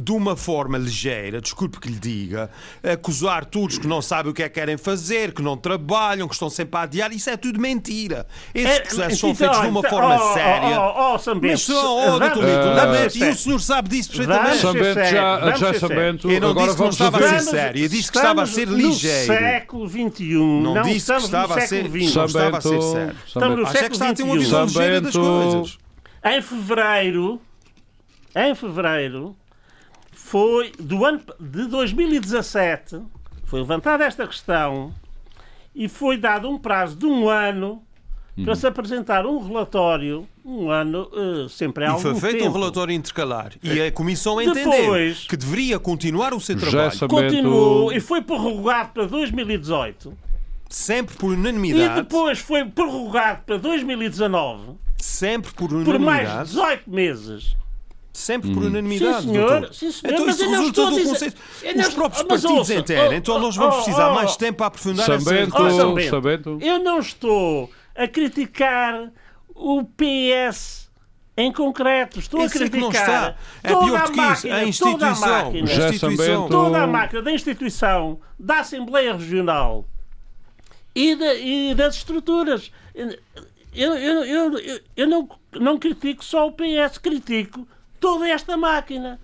De uma forma ligeira, desculpe que lhe diga, acusar todos que não sabem o que é que querem fazer, que não trabalham, que estão sempre a adiar, isso é tudo mentira. Esses É, processos são então, feitos de uma forma oh, séria. Oh, oh, oh, Mas são, oh, doutor Milton, e o senhor sabe disso perfeitamente. Sambento já, já Sambento. Eu não disse que não estava a ser sério, eu disse que estava a ser ligeiro. No século XXI. Não Não, disse que estava a ser- século estava a ser sério. Estamos no. Acho é que está a ter uma século visão ligeira das coisas. Em fevereiro, em fevereiro, foi do ano de 2017, foi levantada esta questão e foi dado um prazo de um ano para se apresentar um relatório, um ano, eh, sempre há E algum foi feito tempo. um relatório intercalar. E a Comissão Depois- entendeu que deveria continuar o seu trabalho. Continuou e foi prorrogado para 2018 Sempre por e unanimidade. depois foi prorrogado para 2019 Sempre por por mais de unanimidade. 18 meses. Sempre por Sim, unanimidade. senhor. doutor. Sim, senhor. Então Mas isso resulta a do dizer- conceito. não Os próprios mas partidos ouça, entendem. oh, Então nós oh, vamos oh, precisar oh, mais tempo para aprofundar essa Oh. Eu não estou a criticar o PS em concreto. Estou Eu a não criticar. É toda a máquina, A toda a instituição. máquina, A Já toda a máquina da instituição da Assembleia Regional e, da- e das estruturas. Eu, eu, eu, eu, eu não, não critico só o PS, critico toda esta máquina.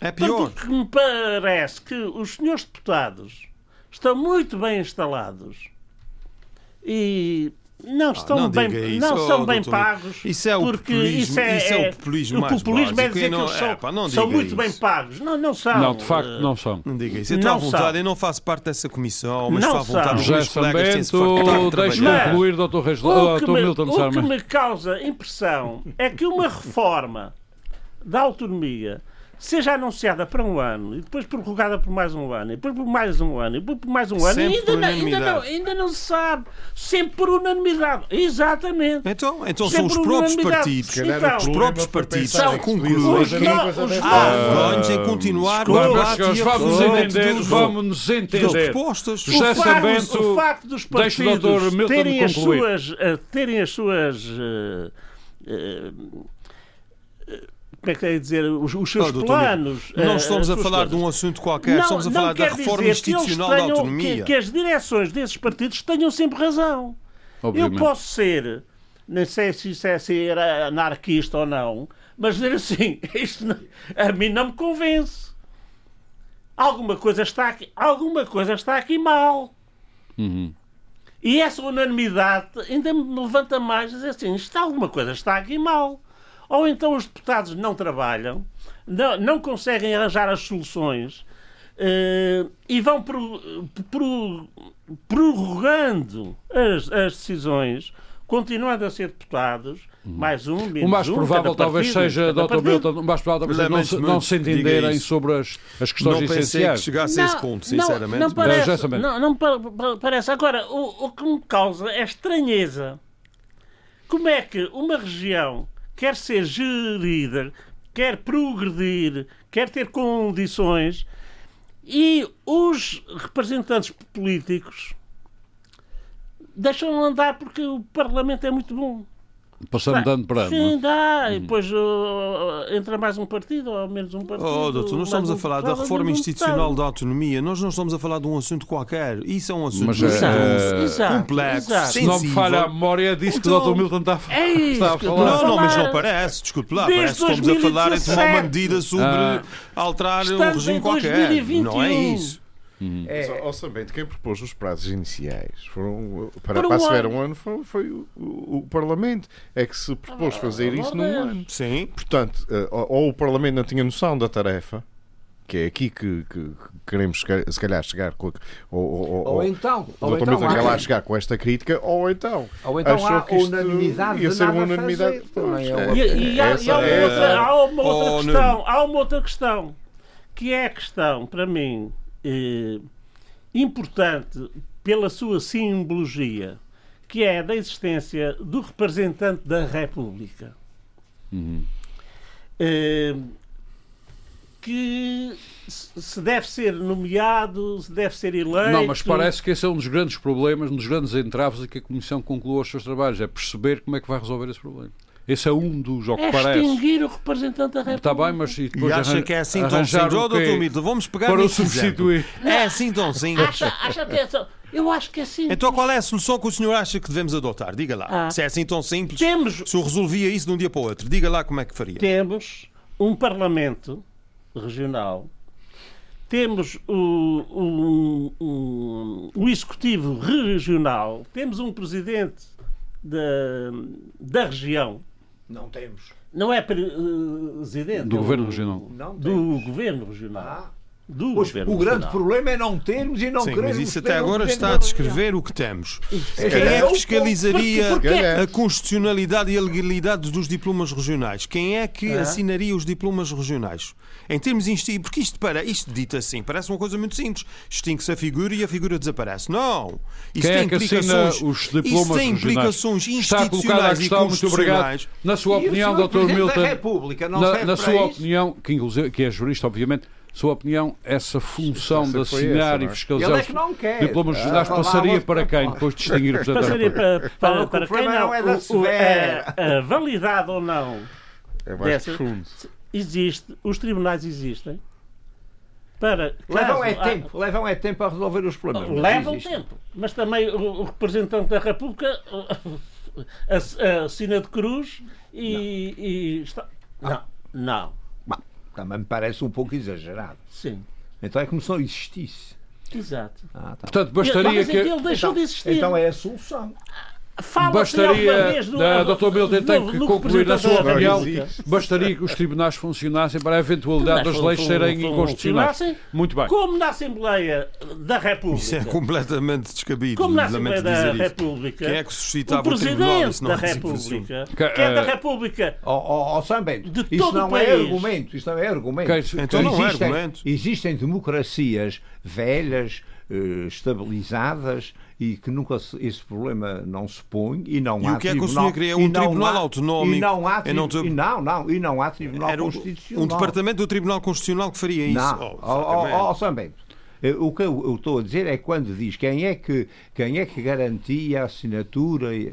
É pior. Porque me parece que os senhores deputados estão muito bem instalados e não estão Ah, não bem, isso, não oh, são bem doutor. pagos. Isso é o porque populismo- isso é, isso é o é- populismo o mais populismo é básico dizer e não- que eles são, é, pá, são muito bem isso. pagos. Não, não são. Não, de facto, Eh, não são. Não diga isso. Eu estou à Não vontade. são. Eu não faço parte dessa comissão, mas Não estou à vontade. são. Os José meus colegas têm-se Sambento, deixe concluir, Dr. Reis, O que, Dr. me, Milton o que me causa impressão é que uma reforma da autonomia seja anunciada para um ano e depois prorrogada por mais um ano, e depois por mais um ano, e depois por mais um ano, Sempre e ainda, por não, ainda, não, ainda não se sabe. Sempre por unanimidade. Exatamente. Então, então Sempre são os próprios partidos. Então, Os próprios partidos São que os concluem os que no- os há no- ganhos em continuar Mas, debate e a vamos entender, dos- vamos nos entender. propostas. O, facto, o facto dos o partidos Milton terem as suas, eh, terem as suas eh, eh, eh, como é que é de dizer os, os seus Oh, planos Não eh, estamos a falar de coisas. um assunto qualquer, Não, estamos a falar da reforma institucional da tenham- autonomia. que, que as direções desses partidos tenham sempre razão Obviamente. eu posso ser não sei se isso é ser anarquista ou não mas dizer assim [LAUGHS] isto não- a mim não me convence alguma coisa está aqui alguma coisa está aqui mal Uhum. e essa unanimidade ainda me levanta mais a dizer assim, isto alguma coisa está aqui mal. Ou então os deputados não trabalham, não, não conseguem arranjar as soluções eh, e vão pro- pro- prorrogando as, as decisões, continuando a ser deputados, mais um, menos O mais um, provável cada talvez partido, seja, Dr. Milton, o mais provável talvez não, se, muito não se que entenderem sobre as, as questões Não pensei que essenciais. chegasse a esse ponto, sinceramente. Não, não parece, não, não pa- pa- parece. Agora, o, o que me causa é estranheza. Como é que uma região quer ser gerida, quer progredir, quer ter condições e os representantes políticos deixam andar porque o Parlamento é muito bom. Passando de ano para ano. é? Sim, dá. E depois uh, entra mais um partido ou menos um partido. Oh, doutor, nós estamos um a falar da reforma um institucional da autonomia. Nós não estamos a falar de um assunto qualquer. Isso é um assunto Mas, Exato, complexo, exato. Se não me falha a memória, é disso que Então, o Dr. Milton está, a- É isso está a falar. Não, não, mas falar. não parece, desculpe lá, Desde parece que estamos a falar em tomar 2017. uma medida sobre Ah. alterar um Estamos regime em qualquer. Não é 2021. isso. Ó, ó, Sambento, quem propôs os prazos iniciais foram, para, Por um para acelerar ano. um ano foi, foi o, o- o Parlamento. É que se propôs Ah, fazer isso num ano. Sim. Portanto, eh, ou, ou o Parlamento não tinha noção da tarefa, que é aqui que, que- que queremos se calhar chegar com. a- Ou, ou, ou, então, ou então, quer lá há, chegar com esta crítica, ou então. ou então achou há que isto unanimidade ia ser uma unanimidade. é uma- E, e há, e há uma é- outra, há uma outra Oh, questão, há uma outra questão, que é a questão, para mim, eh, importante pela sua simbologia, que é da existência do representante da República. Uhum. Eh, que se deve ser nomeado, se deve ser eleito. Não, mas parece que esse é um dos grandes problemas, um dos grandes entraves a que a Comissão conclua os seus trabalhos, é perceber como é que vai resolver esse problema. Esse é um dos, ao que é parece. extinguir o representante da República. Está bem, mas e depois E acha arran- que é assim tão simples? o Oh, doutor Milton, vamos pegar para o substituir. É assim tão [LAUGHS] simples. Acha, acha que é só- Eu acho que é simples. Então qual é a solução que o senhor acha que devemos adotar? Diga lá. Ah. Se é assim tão simples, Temos, se eu resolvia isso de um dia para o outro, diga lá como é que faria. temos um Parlamento regional, temos o, um, um, um Executivo regional, temos um Presidente da, da região, Não temos. não é Presidente, Do é Governo Regional. Não Do temos. Governo Regional. Ah, Do pois, Governo o grande problema é não termos e não Sim, queremos mas isso até agora está a descrever o que temos. Quem é que fiscalizaria Porque- porque- a constitucionalidade e a legalidade dos diplomas regionais? Quem é que assinaria os diplomas regionais? Em termos insti- porque isto para isto dito assim parece uma coisa muito simples. Extingue-se a figura e a figura desaparece. Não. Isso Quem tem é que assina implicações. os isso diplomas tem regionais? implicações Está a institucionais e questão, muito obrigado. constitucionais. Na sua E opinião, Dr. Milton, da República não na, na sua isso? opinião, que, que é jurista, obviamente, sua opinião, essa função de Essa assinar essa, e é? fiscalizar Ele é os que não quer. diplomas Ah, passaria para quem? Depois de distinguir o Presidente da Passaria para, para, para o quem problema não, não é da o- o- Severa. a, a validade ou não É mais Dessa- profundo. existe, os tribunais existem para Levam é há- tempo, levam é tempo a resolver os problemas. mas levam existe. tempo, mas também o, o representante da República ass- assina de cruz e, e está. Não, não, também me parece um pouco exagerado. sim, Então é como se não existisse. exato. Ah, tá. Portanto, bastaria Mas que. ele deixou de existir. Então é a solução. Bastaria, do, uh, Dr. Milton tem que concluir na sua opinião, bastaria que os tribunais funcionassem para a eventualidade das leis serem inconstitucionais. Muito bem. Como na Assembleia da República. Isso é completamente descabido. Como na Assembleia da República. Quem é que suscitava o Presidente o da República. Que, é da República. Ó, oh, oh, isso não é argumento. Isso não é argumento. Então não é argumento. Existem democracias velhas, eh, estabilizadas e que nunca esse problema não se põe e não e há o que é que o senhor queria? Um tribunal há, autonómico. E não há, tri... não, e não, não, e não há tribunal Era constitucional. Um departamento do Tribunal Constitucional que faria isso. Não, oh, oh, oh, o que eu, eu, estou a dizer é quando diz quem é que, quem é que garantia a assinatura. E,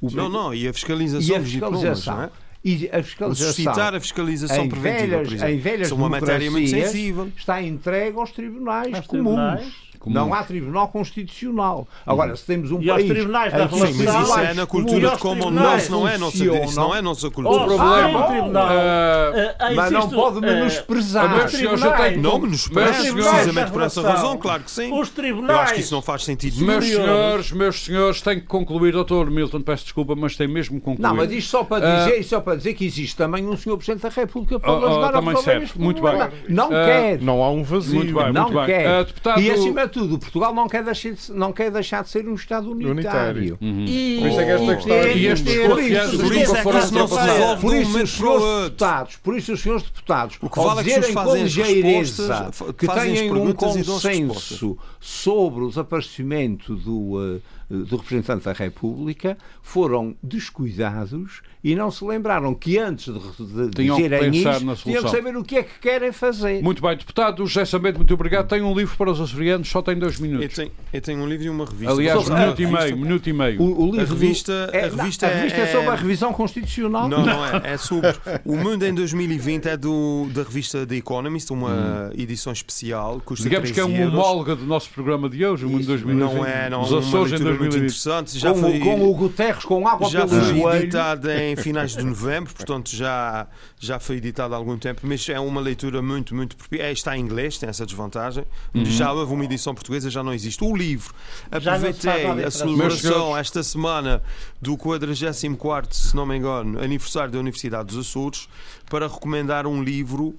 o, não, não, e a fiscalização, e a fiscalização. Diplomas, é? E a fiscalização. Suscitar a fiscalização preventiva, velhas, por exemplo. Em velhas São uma matéria muito sensível. Está entregue aos tribunais As comuns. Tribunais? Não há tribunal constitucional. Agora, uhum. se temos um e país. E tribunais da relação. Sim, mas isso é na cultura de law, isso não é nossa, isso não é nossa cultura. O problema. Ah, tribunal, uh, mas não pode menosprezar. Uh, tribunais, não menospreze, precisamente por essa razão, claro que sim. Os tribunais. Eu acho que isso não faz sentido. Meus senhores, meus senhores, tenho que concluir, doutor Milton, peço desculpa, mas tem mesmo que concluir. Não, mas isto só para dizer, uh, só para dizer que existe também um senhor Presidente da República para oh, ajudar oh, também certo. Muito bem. Não quer. Não há um vazio. Muito bem, não quer. E acima de tudo, Portugal não quer deixar de, não quer deixar de ser um Estado unitário. unitário. Uhum. E, por isso é que esta questão é, e estes desconfianças é que isso não se resolve por isso, os senhores deputados, por isso os senhores deputados, o que vale dizerem com ligeireza que têm um consenso sobre o desaparecimento do, uh, do representante da República, foram descuidados e não se lembraram que antes de, de dizerem isso, tinham que saber o que é que querem fazer. Muito bem, deputado José Sambento, muito obrigado. Tem um livro para os açorianos, só tem dois minutos. Eu tenho, eu tenho um livro e uma revista. Aliás, um minuto e meio, minuto e meio. O, o livro a revista, é, a revista, a revista é, é, sobre a revisão constitucional? Não, não é. [LAUGHS] É sobre o Mundo em 2020 é do, da revista The Economist, uma hum. edição especial. Digamos que é uma homóloga do nosso programa de hoje, o Mundo em 2020. Não é, não. Os Açores em 2020. Muito interessante. Já com, foi, com o Guterres, com água já pelo foi editada em finais de novembro portanto já, já foi editado há algum tempo, mas é uma leitura muito, muito é, está em inglês, tem essa desvantagem. Uhum. Já houve uma edição portuguesa, já não existe. O livro, aproveitei a celebração esta semana do 44, se não me engano, aniversário da Universidade dos Açores, para recomendar um livro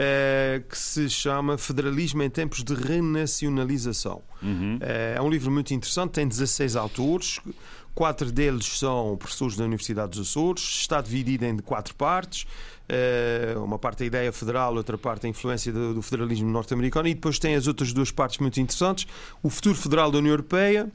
é, que se chama Federalismo em Tempos de Renacionalização. Uhum. É, é um livro muito interessante, tem 16 autores. Quatro deles são professores da Universidade dos Açores, está dividido em quatro partes. Eh, uma parte a ideia federal, outra parte a influência do federalismo norte-americano, e depois tem as outras duas partes muito interessantes: o futuro federal da União Europeia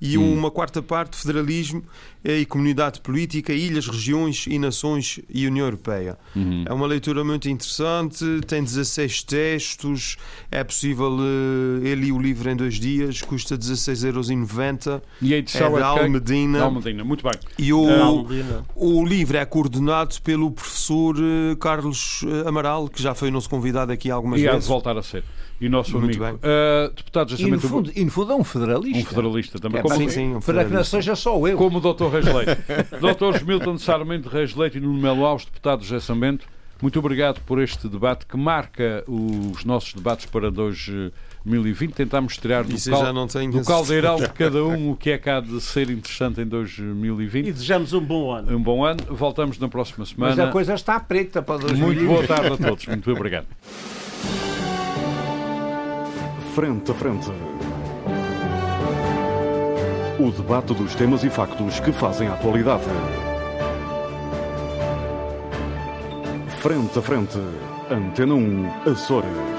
e hum. uma quarta parte, federalismo e comunidade política, ilhas, regiões e nações e União Europeia. Uhum. É uma leitura muito interessante, tem 16 textos, é possível uh, eh, ler o livro em dois dias, custa 16,90€. E a edição é de Almedina. Almedina, muito bem. E o, o livro é coordenado pelo professor uh, Carlos eh, Amaral, que já foi nosso convidado aqui algumas e vezes. E há de voltar a ser e nosso Muito amigo. Uh, deputado, e no, fundo, e no fundo é um federalista. Um federalista também. É, como, sim, sim, um para que não seja só eu. Como o Dr. Reis Leite. [LAUGHS] Dr. Milton Sarmento Reis Leite e Nuno Melo Alves, deputado José Sambento, muito obrigado por este debate que marca os nossos debates para 2020. Tentámos tirar do, cal... do caldeirão de [LAUGHS] cada um o que é que há de ser interessante em 2020. E desejamos um bom ano. Um bom ano. Voltamos na próxima semana. Mas a coisa está preta para 2020. Muito boa tarde a todos. Muito obrigado. Frente a Frente. O debate dos temas e factos que fazem a atualidade. Frente a Frente. Antena 1, Açores.